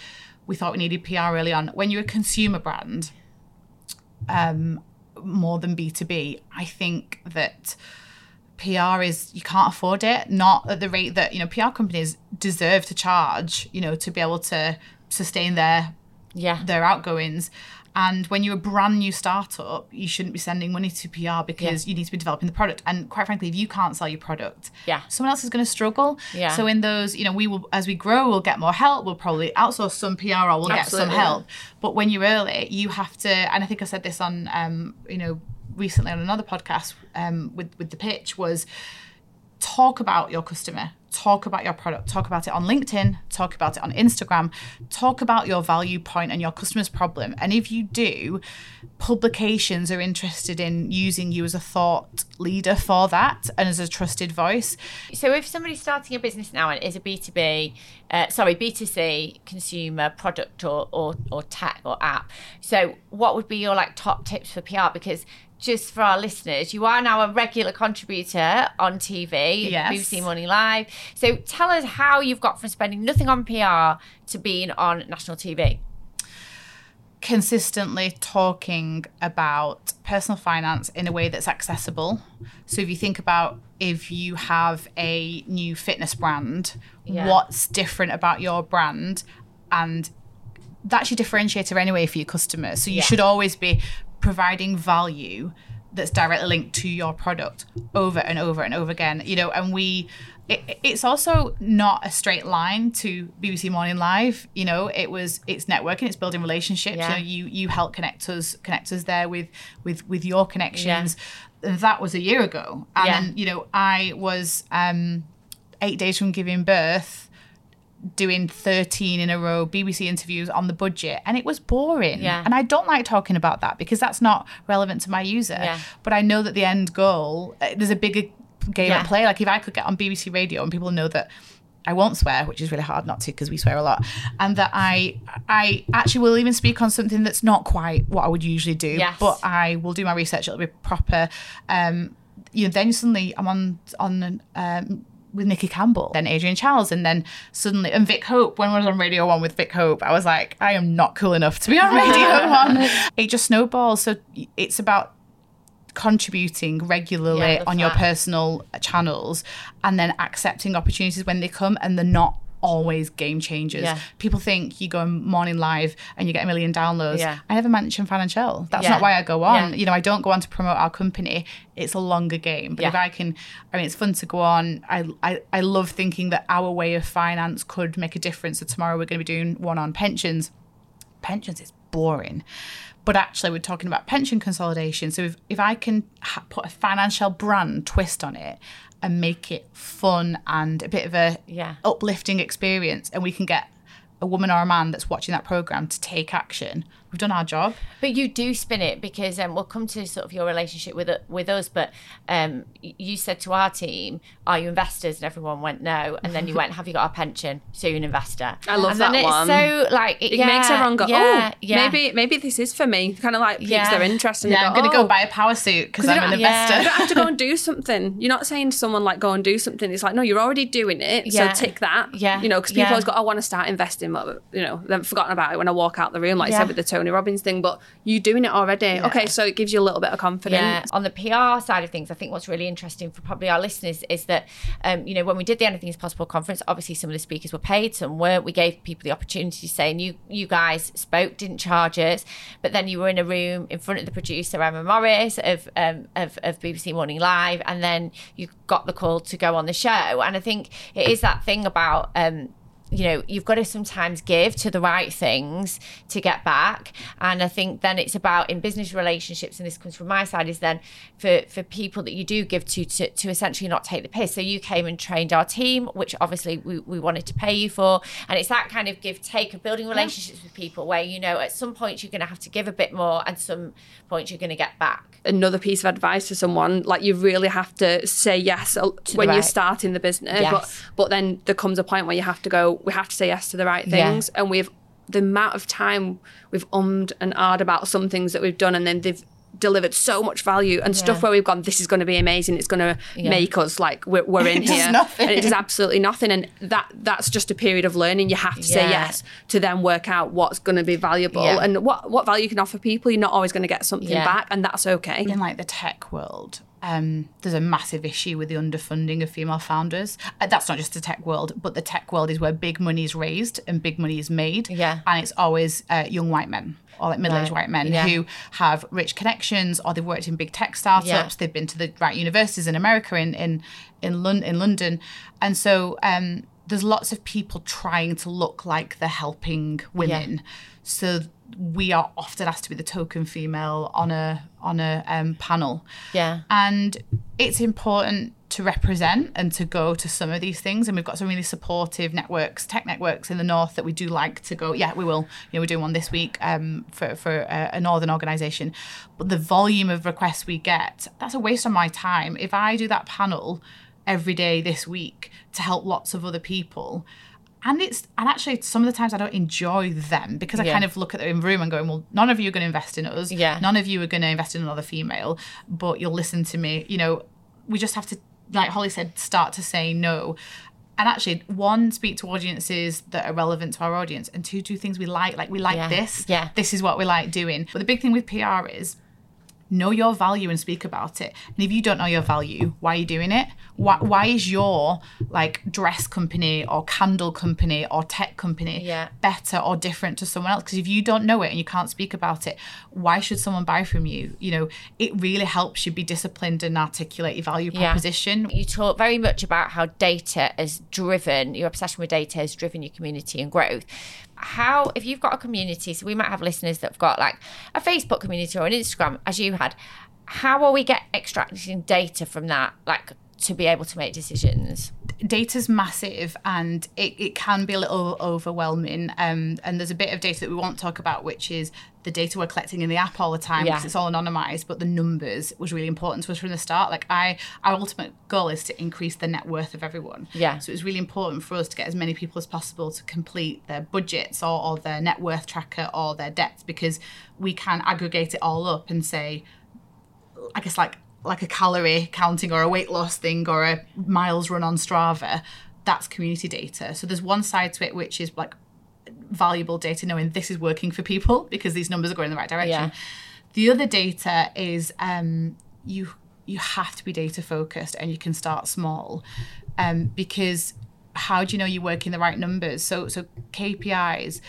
we thought we needed PR early on. When you're a consumer brand, um, more than B2B, I think that PR is you can't afford it, not at the rate that, you know, PR companies deserve to charge, you know, to be able to sustain their yeah their outgoings. And when you're a brand new startup, you shouldn't be sending money to PR because yeah. you need to be developing the product. And quite frankly, if you can't sell your product, yeah, someone else is going to struggle. Yeah. So in those, you know, we will as we grow, we'll get more help. We'll probably outsource some PR or we'll Absolutely. get some help. But when you're early, you have to. And I think I said this on, um, you know, recently on another podcast um, with with the pitch was talk about your customer talk about your product talk about it on linkedin talk about it on instagram talk about your value point and your customer's problem. And if you do publications are interested in using you as a thought leader for that and as a trusted voice. So if somebody's starting a business now and is a b2b uh, sorry b2c consumer product or, or or tech or app so what would be your like top tips for pr because just for our listeners, you are now a regular contributor on TV, yes. BBC Morning Live. So tell us how you've got from spending nothing on PR to being on national TV. Consistently talking about personal finance in a way that's accessible. So if you think about if you have a new fitness brand, yeah. what's different about your brand? And that's your differentiator anyway for your customers. So you yeah. should always be providing value that's directly linked to your product over and over and over again you know and we it, it's also not a straight line to BBC Morning Live. You know, it was it's networking, it's building relationships. Yeah. You know, you you help connect us connect us there with with with your connections. Yeah. That was a year ago, and yeah. you know, I was um, eight days from giving birth doing 13 in a row BBC interviews on the budget and it was boring. Yeah. And I don't like talking about that because that's not relevant to my user. Yeah. But I know that the end goal, uh, there's a bigger game yeah. at play. Like if I could get on BBC radio and people know that I won't swear, which is really hard not to because we swear a lot, and that I I actually will even speak on something that's not quite what I would usually do, yes. but I will do my research. It'll be proper. Um, you know, then suddenly I'm on on um, with Nicky Campbell, then Adrian Chiles, and then suddenly and Vic Hope. When I was on Radio One with Vic Hope, I was like, I am not cool enough to be on Radio *laughs* One. It just snowballs. So it's about contributing regularly yeah, on that. your personal channels and then accepting opportunities when they come and they're not always game changers. Yeah. People think you go morning live and you get a million downloads. Yeah. I never mention Financielle. That's yeah. not why I go on. You know, I don't go on to promote our company. It's a longer game. But if I can, I mean, it's fun to go on. I, I, I love thinking that our way of finance could make a difference. So tomorrow we're going to be doing one on pensions. Pensions is boring but actually we're talking about pension consolidation so if, if i can ha- put a Financielle brand twist on it and make it fun and a bit of a yeah. uplifting experience and we can get a woman or a man that's watching that program to take action we've done our job. But you do spin it because um, we'll come to sort of your relationship with with us. But um, you said to our team, "Are you investors?" And everyone went no. And then you went, "Have you got a pension?" So you're an investor. I love and that then one. so like it, it yeah, makes everyone go, yeah, "Oh, yeah. maybe maybe this is for me." Kind of like piques Yeah. their interest. And Yeah, they I'm go, going to "Oh." go buy a power suit because 'Cause you I'm an don't- yeah. investor. You don't have to go and *laughs* do something. You're not saying to someone like go and do something. It's like no, you're already doing it. Yeah. So tick that. Yeah. You know, because people Yeah. always go, I want to start investing, but you know, they've forgotten about it when I walk out the room, like I Yeah. said with the Tony Robbins thing. But you doing it already. Okay, so it gives you a little bit of confidence. Yeah. On the PR side of things, I think what's really interesting for probably our listeners is that, um, you know, when we did the Anything is Possible conference, obviously some of the speakers were paid, some weren't. We gave people the opportunity to say, and you, you guys spoke, didn't charge us, but then you were in a room in front of the producer, Emma Morris of, um, of, of BBC Morning Live, and then you got the call to go on the show. And I think it is that thing about, um, you know you've got to sometimes give to the right things to get back and i think then it's about in business relationships and this comes from my side is then for for people that you do give to to, to essentially not take the piss so you came and trained our team which obviously we, we wanted to pay you for and it's that kind of give take of building relationships with people where you know at some points you're going to have to give a bit more and some points you're going to get back Another piece of advice to someone, like you really have to say yes uh, when right. you're starting the business. Yes. But but then there comes a point where you have to go. We have to say yes to the right Yeah. things, and we've the amount of time we've ummed and ahed about some things that we've done, and then they've delivered so much value and stuff where we've gone this is going to be amazing it's going to Yeah. make us like we're, we're in *laughs* It here nothing. and it does absolutely nothing and that that's just a period of learning you have to say yes to then work out what's going to be valuable Yeah. and what what value you can offer people you're not always going to get something Yeah. back and that's okay in like the tech world um, there's a massive issue with the underfunding of female founders. Uh, that's not just the tech world, but the tech world is where big money is raised and big money is made. Yeah. And it's always uh, young white men or like middle-aged Right. white men Yeah. who have rich connections or they've worked in big tech startups. Yeah. They've been to the right universities in America, in in in, Lon- in London, and so um, there's lots of people trying to look like they're helping women. So we are often asked to be the token female on a on a um, panel. yeah And it's important to represent and to go to some of these things. And we've got some really supportive networks, tech networks in the north that we do like to go. Yeah, we will. You know, we're doing one this week um, for for a, a northern organisation. But the volume of requests we get, that's a waste of my time. If I do that panel every day this week to help lots of other people. And it's and actually some of the times I don't enjoy them because I Yeah. kind of look at them the room and going, well, none of you are going to invest in us. Yeah. None of you are going to invest in another female, but you'll listen to me. You know, we just have to, like Holly said, start to say no. And actually, one, speak to audiences that are relevant to our audience, and two, do things we like. Like we like Yeah. this. Yeah. This is what we like doing. But the big thing with PR is know your value and speak about it. And if you don't know your value, why are you doing it? Why, why is your like dress company or candle company or tech company Yeah. better or different to someone else? Because if you don't know it and you can't speak about it, why should someone buy from you? You know, it really helps you be disciplined and articulate your value Yeah. proposition. You talk very much about how data has driven your obsession with data has driven your community and growth. How, if you've got a community, so we might have listeners that have got like a Facebook community or an Instagram, as you had, how are we get extracting data from that, like to be able to make decisions? Data's massive and it, it can be a little overwhelming um, and there's a bit of data that we won't talk about which is the data we're collecting in the app all the time because Yeah. it's all anonymized but the numbers was really important to us from the start like i our ultimate goal is to increase the net worth of everyone Yeah. so it's really important for us to get as many people as possible to complete their budgets or, or their net worth tracker or their debts because we can aggregate it all up and say I guess like like a calorie counting or a weight loss thing or a miles run on Strava, that's community data. So there's one side to it which is like valuable data knowing this is working for people *laughs* because these numbers are going in the right direction. Yeah. The other data is um, you you have to be data focused and you can start small um, because how do you know you're working the right numbers? So so KPIs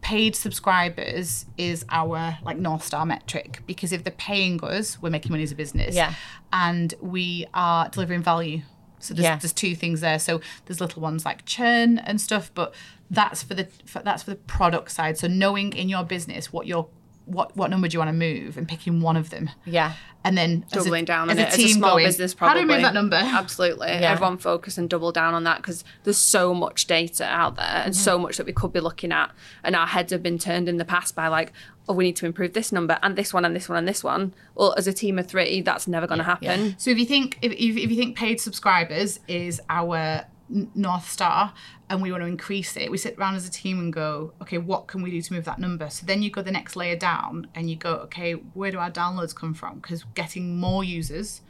paid subscribers is our like north star metric because if they're paying us we're making money as a business Yeah. and we are delivering value so there's, Yeah. there's two things there so there's little ones like churn and stuff but that's for the for, that's for the product side so knowing in your business what your what what number do you want to move and picking one of them. Yeah. And then doubling a, down on it as a small going, business probably. How do we move that number? Absolutely. Yeah. Everyone focus and double down on that because there's so much data out there and mm-hmm. so much that we could be looking at. And our heads have been turned in the past by like, oh, we need to improve this number and this one and this one and this one. Well, as a team of three, that's never going to yeah. happen. Yeah. So if you think if, if, if you think paid subscribers is our North Star and we want to increase it, we sit around as a team and go, okay, what can we do to move that number? So then you go the next layer down and you go, okay, where do our downloads come from? Because getting more users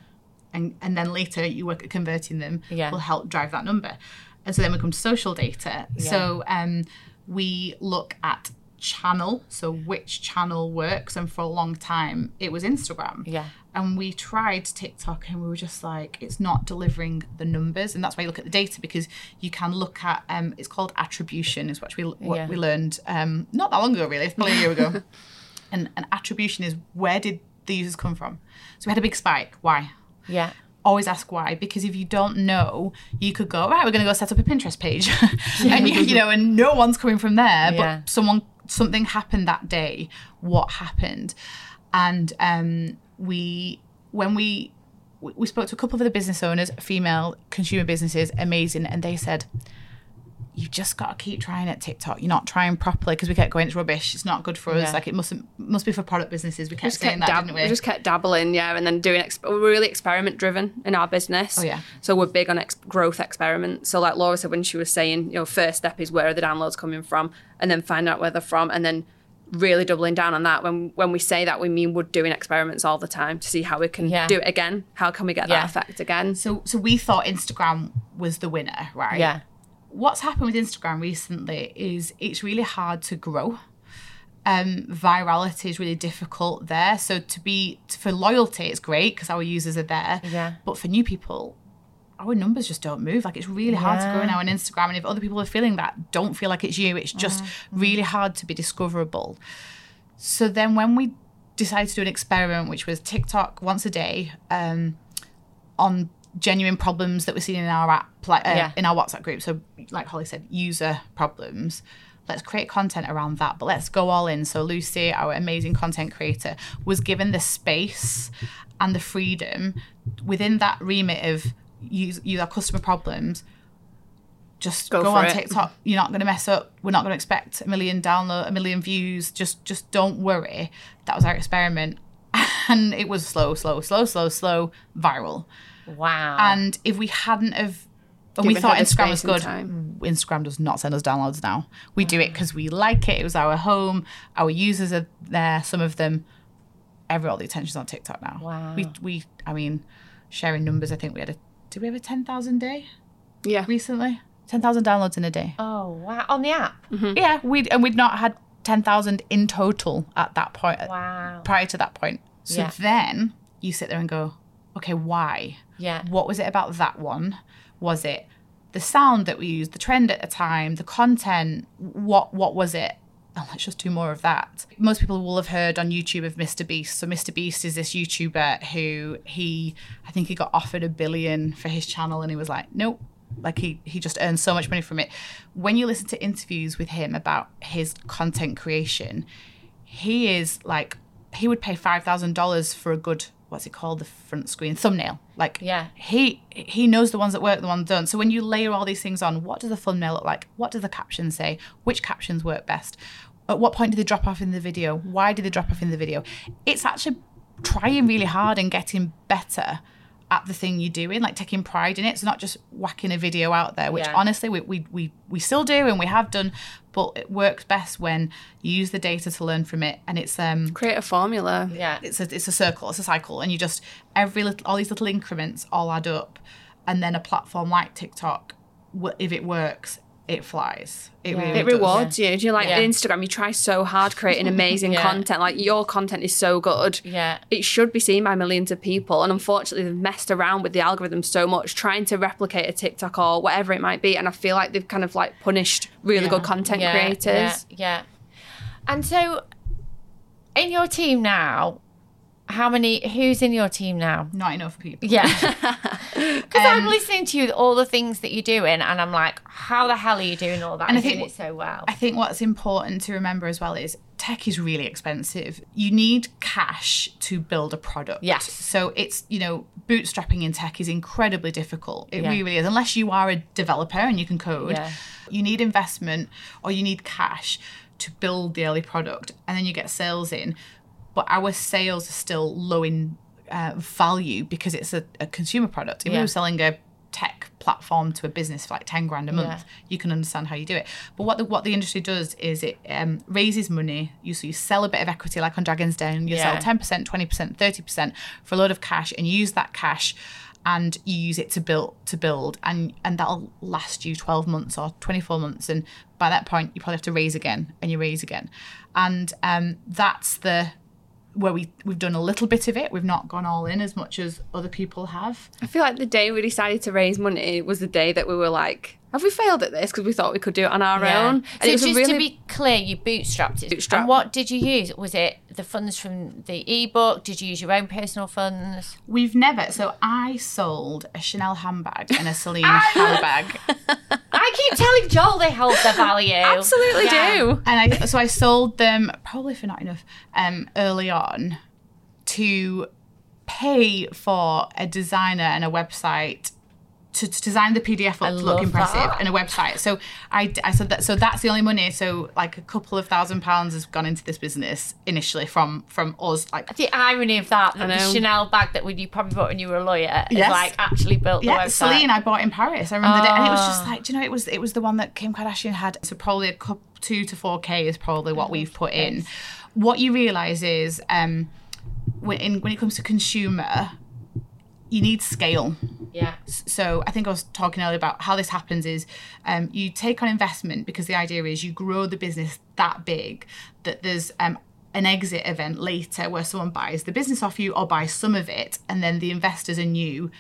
and, and then later you work at converting them yeah. will help drive that number. And so then we come to social data. Yeah. So um, we look at channel, so which channel works. And for a long time, it was Instagram. Yeah and we tried TikTok and we were just like, it's not delivering the numbers. And that's why you look at the data because you can look at, um, it's called attribution, is what we, what yeah. we learned um, not that long ago, really, probably a year ago. *laughs* and, and attribution is where did the users come from? So we had a big spike. Why? Yeah always ask why because if you don't know you could go right we're going to go set up a pinterest page *laughs* and you, you, *laughs* know and no one's coming from there yeah. but someone something happened that day what happened? And um we when we we spoke to a couple of the business owners, female consumer businesses, amazing, and they said, "You've just got to keep trying at TikTok. You're not trying properly because we kept going, it's rubbish. It's not good for us. Yeah. Like it mustn't must be for product businesses. We kept just saying kept that, dab- we? We just kept dabbling, yeah, and then doing. Exp- we're really experiment driven in our business. Oh yeah. So we're big on ex- growth experiments. So like Laura said when she was saying, you know, first step is where are the downloads coming from, and then find out where they're from, and then really doubling down on that. When when we say that, we mean we're doing experiments all the time to see how we can yeah. do it again. How can we get yeah. that effect again? So so we thought Instagram was the winner, right? Yeah. What's happened with Instagram recently is it's really hard to grow. Um, virality is really difficult there. So to be for loyalty, it's great because our users are there. Yeah. But for new people, our numbers just don't move. Like it's really hard to grow now on Instagram. And if other people are feeling that, don't feel like it's you. It's just mm-hmm. really hard to be discoverable. So then when we decided to do an experiment, which was TikTok once a day, um, on genuine problems that we're seeing in our app, like uh, yeah. in our WhatsApp group. So like Holly said, user problems. Let's create content around that, but let's go all in. So Lucy, our amazing content creator, was given the space and the freedom within that remit of use use our customer problems just go, go on it. TikTok. You're not going to mess up. We're not going to expect a million download, a million views. Just, just don't worry. That was our experiment, *laughs* and it was slow, slow, slow, slow, slow, viral. Wow. And if we hadn't have, and we thought Instagram was good, Instagram does not send us downloads now. We do it because we like it. It was our home. Our users are there. Some of them. Every all the attention's on TikTok now. Wow. We, we, I mean, sharing numbers. I think we had a did we have a 10,000 day? Yeah. Recently? 10,000 downloads in a day. Oh, wow. On the app? Mm-hmm. Yeah. We'd, and we'd not had 10,000 in total at that point. Wow. Prior to that point. So yeah. then you sit there and go, okay, why? Yeah. What was it about that one? Was it the sound that we used, the trend at the time, the content? What what was it? oh, let's just do more of that. Most people will have heard on YouTube of Mr. Beast. So Mr. Beast is this YouTuber who he, I think he got offered a billion for his channel and he was like, nope. Like he he just earns so much money from it. When you listen to interviews with him about his content creation, he is like he would pay five thousand dollars for a good what's it called? The front screen thumbnail. Like yeah. he he knows the ones that work the ones that don't. So when you layer all these things on what does the thumbnail look like? What do the captions say? Which captions work best? At what point did they drop off in the video? Why did they drop off in the video? It's actually trying really hard and getting better at the thing you're doing, like taking pride in it. So not just whacking a video out there, which yeah. honestly we, we, we, we still do and we have done, but it works best when you use the data to learn from it and it's um create a formula. Yeah. It's a it's a circle, it's a cycle. And you just every little all these little increments all add up. And then a platform like TikTok, if it works, it flies. It, yeah. really it rewards yeah. you. Do you like yeah. Instagram? You try so hard creating amazing *laughs* content. Like your content is so good. Yeah, it should be seen by millions of people. And unfortunately, they've messed around with the algorithm so much, trying to replicate a TikTok or whatever it might be. And I feel like they've kind of like punished really good content creators. Yeah, And so, in your team now, how many? Who's in your team now? Not enough people. Yeah. *laughs* Because um, I'm listening to you, all the things that you're doing, and I'm like, how the hell are you doing all that? And I think it so well. I think what's important to remember as well is tech is really expensive. You need cash to build a product. Yes. So it's, you know, bootstrapping in tech is incredibly difficult. It yeah. really is. Unless you are a developer and you can code, yeah. you need investment or you need cash to build the early product. And then you get sales in. But our sales are still low in uh, value because it's a, a consumer product. If yeah. we were selling a tech platform to a business for like 10 grand a month yeah. you can understand how you do it but what the what the industry does is it um, raises money you so you sell a bit of equity like on Dragon's Den you yeah. sell 10% 20% 30% for a load of cash and use that cash and you use it to build to build and and that'll last you 12 months or 24 months and by that point you probably have to raise again and you raise again and um, that's the where we we've done a little bit of it. We've not gone all in as much as other people have. I feel like the day we decided to raise money was the day that we were like, have we failed at this? Because we thought we could do it on our yeah. own. And so just really... to be clear, you bootstrapped it. Bootstrap. And what did you use? Was it the funds from the ebook? Did you use your own personal funds? We've never. So I sold a Chanel handbag and a Celine *laughs* handbag. *laughs* I keep telling Joel they hold their value. Absolutely yeah. do. And I so I sold them probably for not enough um, early on to pay for a designer and a website to, to design the PDF up to look impressive that. and a website. So I, I said that. So that's the only money. So like a couple of thousand pounds has gone into this business initially from from us. Like the irony of that, that the Chanel bag that you probably bought when you were a lawyer yes. is like actually built yeah, the website. Celine I bought in Paris. I remember oh. it, and it was just oh. like, do you know, it was it was the one that Kim Kardashian had. So probably a couple two to four k is probably what we've put in. What you realise is um, when in, when it comes to consumer you need scale. Yeah. So I think I was talking earlier about how this happens is um, you take on investment because the idea is you grow the business that big that there's um, an exit event later where someone buys the business off you or buys some of it and then the investors and you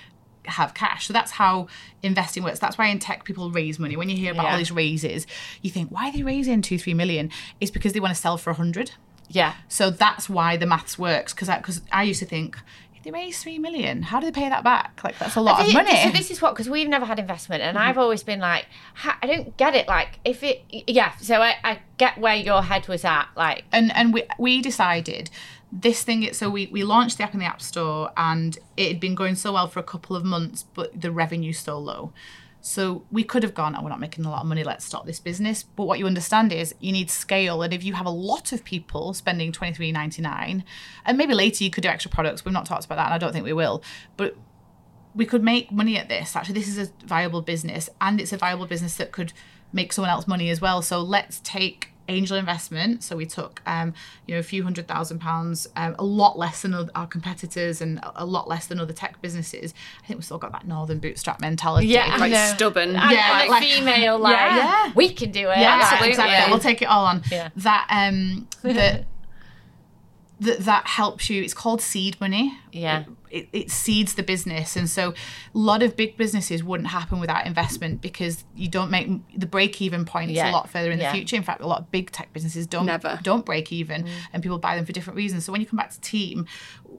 have cash. So that's how investing works. That's why in tech people raise money. When you hear about yeah. all these raises, you think, why are they raising two, three million? It's because they want to sell for a hundred. Yeah. So that's why the maths works. Because I, cause I used to think, they raised three million. How do they pay that back? Like that's a lot of money. So this is what because we've never had investment, and mm-hmm. I've always been like, I don't get it. Like if it, yeah. So I, I get where your head was at. Like and and we we decided this thing. So we we launched the app in the app store, and it had been going so well for a couple of months, but the revenue's so low. So we could have gone, oh, we're not making a lot of money, let's stop this business. But what you understand is you need scale. And if you have a lot of people spending twenty three ninety nine, and maybe later you could do extra products, we've not talked about that, and I don't think we will. But we could make money at this. Actually, this is a viable business, and it's a viable business that could make someone else money as well. So let's take angel investment. So we took, um, you know, a few hundred thousand pounds, um, a lot less than our competitors and a lot less than other tech businesses. I think we've still got that northern bootstrap mentality. Yeah, quite stubborn. And, yeah, like, like, female, *laughs* like, yeah. we can do it. Yeah, absolutely. Exactly. Yeah. We'll take it all on. Yeah. That, um, *laughs* that, that, that helps you. It's called seed money. Yeah it, it, seeds the business and so a lot of big businesses wouldn't happen without investment because you don't make the break even points yeah. a lot further in yeah. the future in fact a lot of big tech businesses don't Never. don't break even mm. and people buy them for different reasons so when you come back to team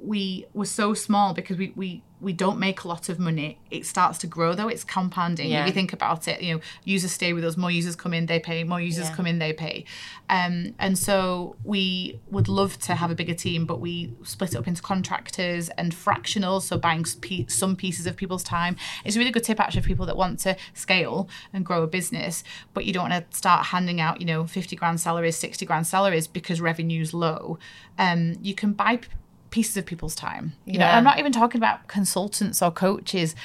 we were so small because we we we don't make a lot of money. It starts to grow though. It's compounding. Yeah. If you think about it, you know, users stay with us, more users come in, they pay, more users yeah. come in, they pay. Um, and so we would love to have a bigger team, but we split it up into contractors and fractionals, so buying some pieces of people's time. It's a really good tip actually for people that want to scale and grow a business, but you don't want to start handing out, you know, 50 grand salaries, 60 grand salaries because revenue's low. Um, you can buy pieces of people's time. You yeah. know, I'm not even talking about consultants or coaches.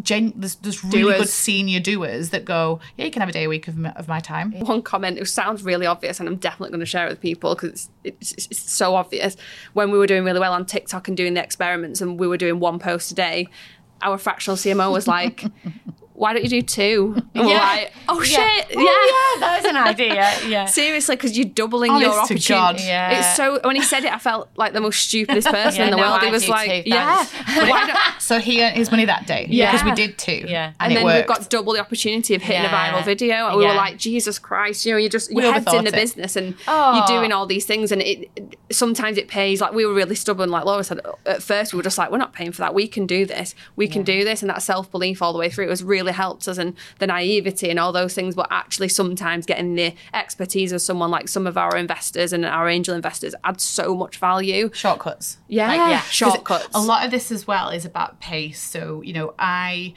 Gen- there's, there's really doers. good senior doers that go, yeah, you can have a day a week of, of my time. One comment, it sounds really obvious, and I'm definitely going to share it with people because it's, it's, it's, so obvious. When we were doing really well on TikTok and doing the experiments, and we were doing one post a day, our fractional CMO was like, why don't you do two? And *laughs* yeah. Like, oh shit, oh, yeah. yeah. Oh, yeah, that was an *laughs* idea. Yeah, seriously, because you're doubling Honest your opportunity. Yeah. It's so when he said it, I felt like the most stupidest *laughs* person yeah, in the no, world. He was like, too, yeah. so he earned his money that day. Yeah, because we did two. Yeah, and, and then we got double the opportunity of hitting a viral video. And we were like, Jesus Christ, you know, you're just your head's in the it. business and oh. you're doing all these things, and it sometimes it pays. Like we were really stubborn. Like Laura said, at first we were just like, we're not paying for that. We can do this. We can do this, and that self belief all the way through. It was really helped us and the naivety and all those things, but actually sometimes getting the expertise of someone like some of our investors and our angel investors adds so much value. Shortcuts. Yeah, like, yeah, shortcuts. A lot of this as well is about pace. So, you know, I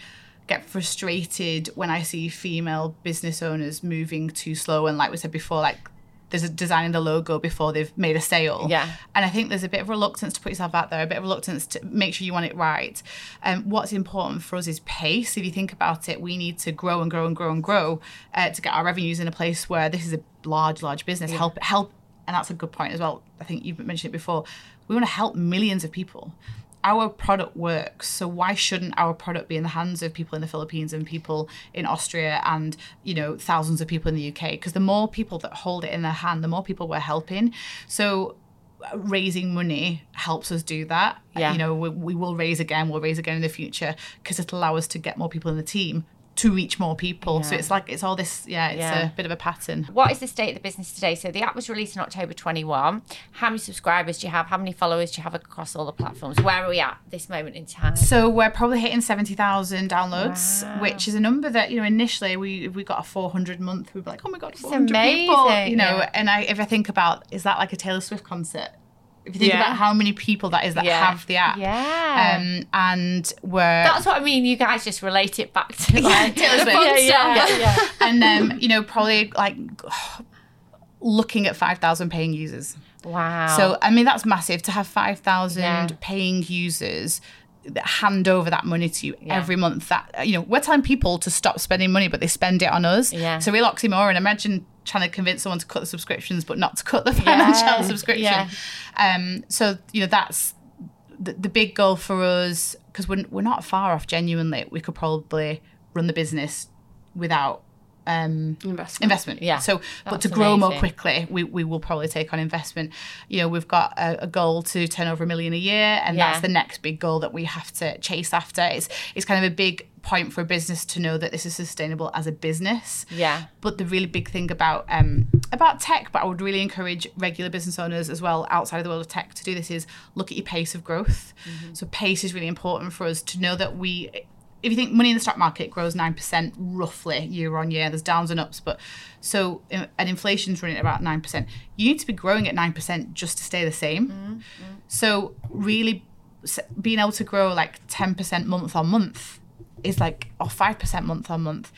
get frustrated when I see female business owners moving too slow and like we said before, like there's a designing the logo before they've made a sale. Yeah. And I think there's a bit of reluctance to put yourself out there, a bit of reluctance to make sure you want it right. And um, what's important for us is pace. If you think about it, we need to grow and grow and grow and grow uh, to get our revenues in a place where this is a large, large business. Yeah. Help, help, and that's a good point as well. I think you've mentioned it before. We want to help millions of people our product works so why shouldn't our product be in the hands of people in the philippines and people in austria and you know thousands of people in the uk because the more people that hold it in their hand the more people we're helping. So raising money helps us do that. Yeah. you know we, we will raise again we'll raise again in the future because it'll allow us to get more people in the team to reach more people. Yeah. So it's like it's all this, yeah, it's yeah. a bit of a pattern. What is the state of the business today? So the app was released in October 21. How many subscribers do you have? How many followers do you have across all the platforms? Where are we at this moment in time? So we're probably hitting 70,000 downloads, wow. which is a number that, you know, initially we we got a 400 month, we'd be like, oh my God, 400 people, you know, yeah. and I, if I think about, is that like a Taylor Swift concert? If you think yeah. about how many people that is that yeah. have the app. Yeah. Um, and we're That's what I mean. You guys just relate it back to like yeah, yeah, yeah, yeah, And um, you know, probably like looking at five thousand paying users. Wow. So I mean that's massive to have five thousand paying users that hand over that money to you yeah. every month that you know we're telling people to stop spending money but they spend it on us yeah. so real oxymoron imagine trying to convince someone to cut the subscriptions but not to cut the *laughs* Financielle yeah. subscription yeah. Um so you know that's the, the big goal for us because we're, we're not far off genuinely. We could probably run the business without um, investment. investment. Yeah. So, but to grow amazing. more quickly, we, we will probably take on investment. You know, we've got a, a goal to turn over a million a year, and yeah. that's the next big goal that we have to chase after. It's it's kind of a big point for a business to know that this is sustainable as a business. Yeah. But the really big thing about um, about tech, but I would really encourage regular business owners as well outside of the world of tech to do this is look at your pace of growth. Mm-hmm. So pace is really important for us to know that we if you think money in the stock market grows 9% roughly year on year, there's downs and ups, but so and inflation's running at about 9%. You need to be growing at 9% just to stay the same. Mm-hmm. So really being able to grow like 10% month on month is like or 5% month on month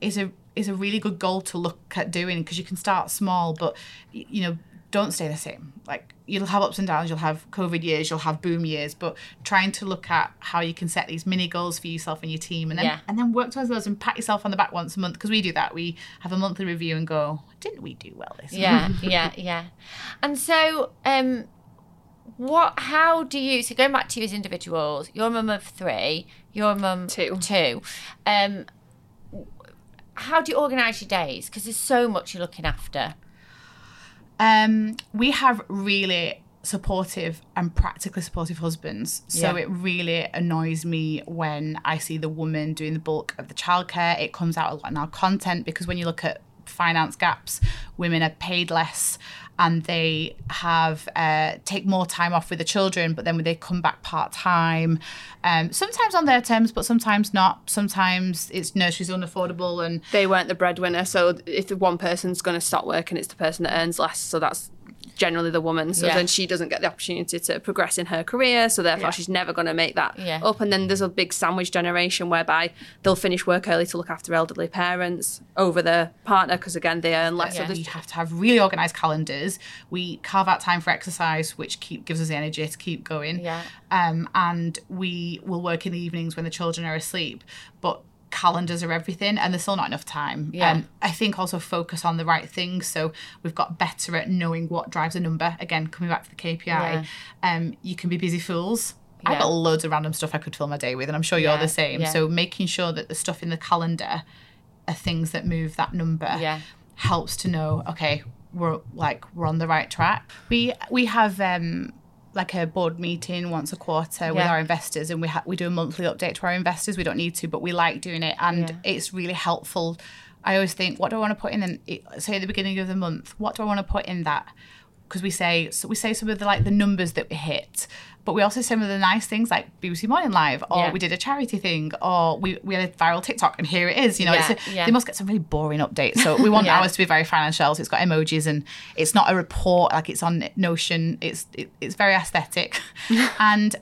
is a is a really good goal to look at doing because you can start small but you know don't stay the same. Like you'll have ups and downs, you'll have COVID years, you'll have boom years, but trying to look at how you can set these mini goals for yourself and your team, and then yeah. and then work towards those and pat yourself on the back once a month because we do that. We have a monthly review and go, didn't we do well this? Year? Yeah, *laughs* yeah, yeah. And so, um, what? How do you? So going back to you as individuals, your mum of three, you're a mum two, two. Um, how do you organise your days? Because there's so much you're looking after. Um, we have really supportive and practically supportive husbands. So yeah. it really annoys me when I see the woman doing the bulk of the childcare. It comes out a lot in our content because when you look at finance gaps, women are paid less and they have uh, take more time off with the children, but then when they come back part time, um, sometimes on their terms, but sometimes not. Sometimes it's nurseries unaffordable, and they weren't the breadwinner. So if one person's going to stop working, it's the person that earns less. So that's generally the woman. So yeah. then she doesn't get the opportunity to progress in her career. So therefore, yeah. she's never going to make that yeah. up. And then there's a big sandwich generation whereby they'll finish work early to look after elderly parents over their partner because again they earn less. Yeah. So we have to have really organised calendars. We carve out time for exercise, which keep gives us the energy to keep going. Yeah. Um, and we will work in the evenings when the children are asleep. But calendars are everything and there's still not enough time. Yeah. Um, I think also focus on the right things. So we've got better at knowing what drives a number. Again, coming back to the KPI, yeah. um, you can be busy fools yeah. I've got loads of random stuff I could fill my day with, and I'm sure you're the same. So making sure that the stuff in the calendar are things that move that number yeah. helps to know, okay, we're like we're on the right track. We we have um like a board meeting once a quarter yeah. with our investors and we ha- we do a monthly update to our investors we don't need to but we like doing it and yeah. it's really helpful i always think what do i want to put in and say at the beginning of the month what do i want to put in that because we say so we say some of the like the numbers that we hit but we also say some of the nice things like BBC Morning Live, or yeah. we did a charity thing, or we, we had a viral TikTok, and here it is. You know, yeah, a, yeah. they must get some really boring updates. So we want *laughs* ours to be very Financielle. So it's got emojis, and it's not a report like it's on Notion. It's it, it's very aesthetic, *laughs* and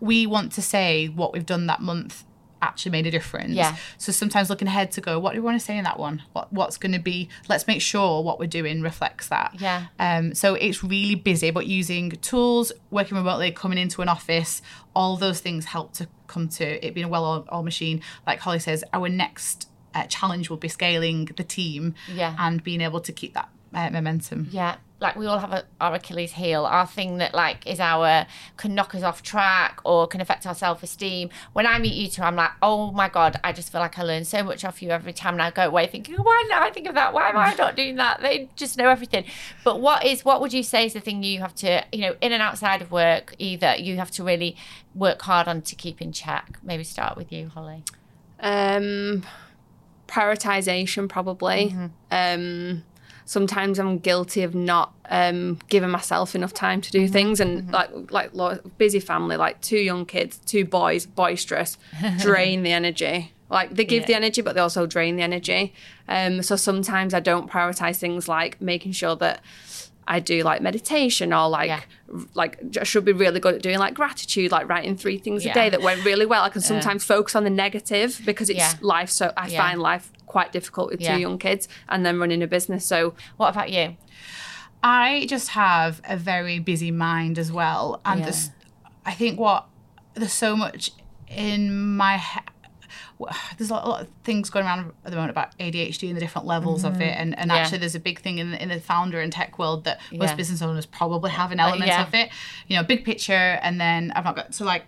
we want to say what we've done that month actually made a difference. Yeah. So sometimes looking ahead to go, what do we want to say in that one? What what's going to be? Let's make sure what we're doing reflects that. Yeah. Um. So it's really busy, but using tools, working remotely, coming into an office, all those things help to come to it being a well-oiled machine. Like Holly says, our next uh, challenge will be scaling the team. Yeah. And being able to keep that uh, momentum. Yeah like we all have a, our Achilles heel, our thing that like is our can knock us off track or can affect our self esteem. When I meet you two, I'm like, oh my god, I just feel like I learn so much off you every time, and I go away thinking, why did I think of that? Why am I not doing that? They just know everything. But what is what would you say is the thing you have to, you know, in and outside of work, either you have to really work hard on to keep in check. Maybe start with you, Holly. Um, prioritization probably. Mm-hmm. Um sometimes I'm guilty of not um, giving myself enough time to do mm-hmm. things, and mm-hmm. like like busy family, like two young kids, two boys, boisterous, *laughs* drain the energy. Like they give yeah. the energy, but they also drain the energy. Um, so sometimes I don't prioritize things like making sure that I do like meditation or like yeah. like I should be really good at doing like gratitude, like writing three things yeah. a day that went really well. I can *laughs* sometimes uh, focus on the negative because it's yeah. life. So I find life quite difficult with two young kids and then running a business. So what about you? I just have a very busy mind as well, and this, I think what there's so much in my head there's a lot, of things going around at the moment about ADHD and the different levels mm-hmm. of it. And, and yeah. actually, there's a big thing in the, in the founder and tech world that most yeah. business owners probably have an element uh, yeah. of it. You know, big picture, and then I've not got so like.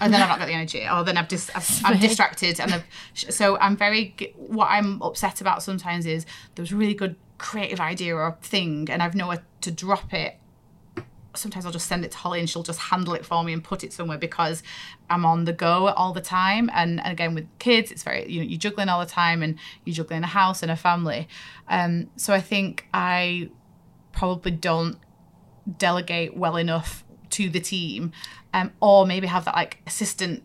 And then I've not got the energy, or then I've just I've, I'm distracted, and I've, so I'm very. What I'm upset about sometimes is there was a really good creative idea or thing, and I've nowhere to drop it, sometimes I'll just send it to Holly and she'll just handle it for me and put it somewhere because I'm on the go all the time. And, and again, with kids, it's very, you know, you're juggling all the time and you're juggling a house and a family. Um, so I think I probably don't delegate well enough to the team um, or maybe have that like assistant,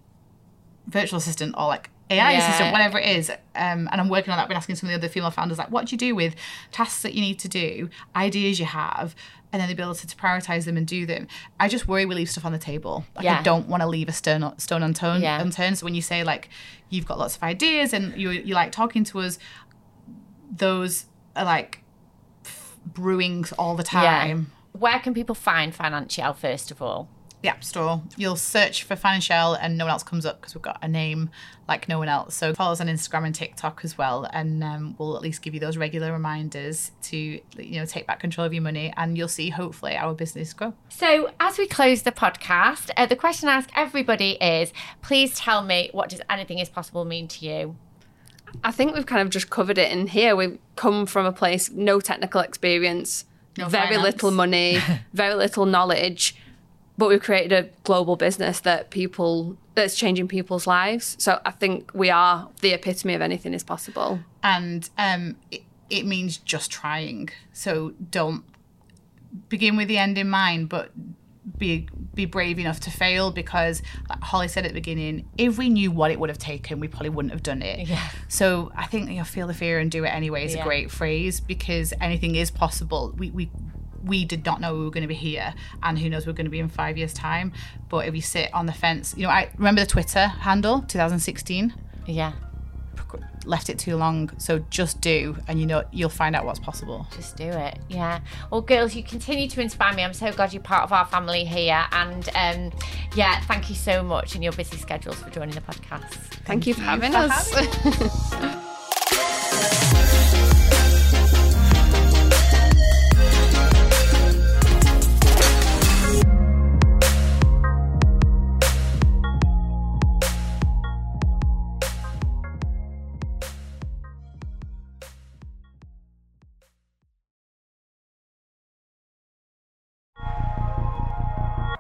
virtual assistant or like AI yeah. assistant, whatever it is. Um, and I'm working on that. I've been asking some of the other female founders, like, what do you do with tasks that you need to do, ideas you have, and then the ability to prioritize them and do them. I just worry we leave stuff on the table. Like yeah. I don't want to leave a stone stone unturned. Yeah. unturned. So when you say like you've got lots of ideas and you you like talking to us, those are like brewing all the time. Yeah. Where can people find Financielle first of all? the App Store. You'll search for Financielle and no one else comes up because we've got a name like no one else. So follow us on Instagram and TikTok as well, and um, we'll at least give you those regular reminders to you know take back control of your money, and you'll see hopefully our business grow. So as we close the podcast, uh, the question I ask everybody is: please tell me what does anything is possible mean to you. I think we've kind of just covered it in here. We've come from a place no technical experience, no very finance. little money, *laughs* very little knowledge but we've created a global business that people that's changing people's lives. So I think we are the epitome of anything is possible. And um, it, it means just trying. So don't begin with the end in mind, but be be brave enough to fail because like Holly said at the beginning, if we knew what it would have taken, we probably wouldn't have done it. Yeah. So I think you know, feel the fear and do it anyway is yeah. a great phrase because anything is possible. We we we did not know we were going to be here and who knows we're going to be in five years time but if you sit on the fence you know i remember the twitter handle 2016 yeah left it too long so just do and you know you'll find out what's possible. Just do it yeah. Well girls you continue to inspire me. I'm so glad you're part of our family here and um, yeah thank you so much in your busy schedules for joining the podcast. Thank, thank you for having for us. having *laughs*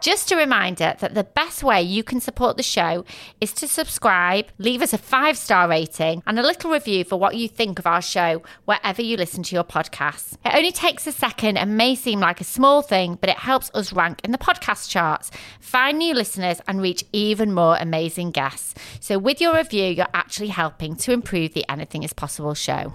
Just a reminder that the best way you can support the show is to subscribe, leave us a five star rating, and a little review for what you think of our show wherever you listen to your podcasts. It only takes a second and may seem like a small thing, but it helps us rank in the podcast charts, find new listeners, and reach even more amazing guests. So, with your review, you're actually helping to improve the Anything is Possible show.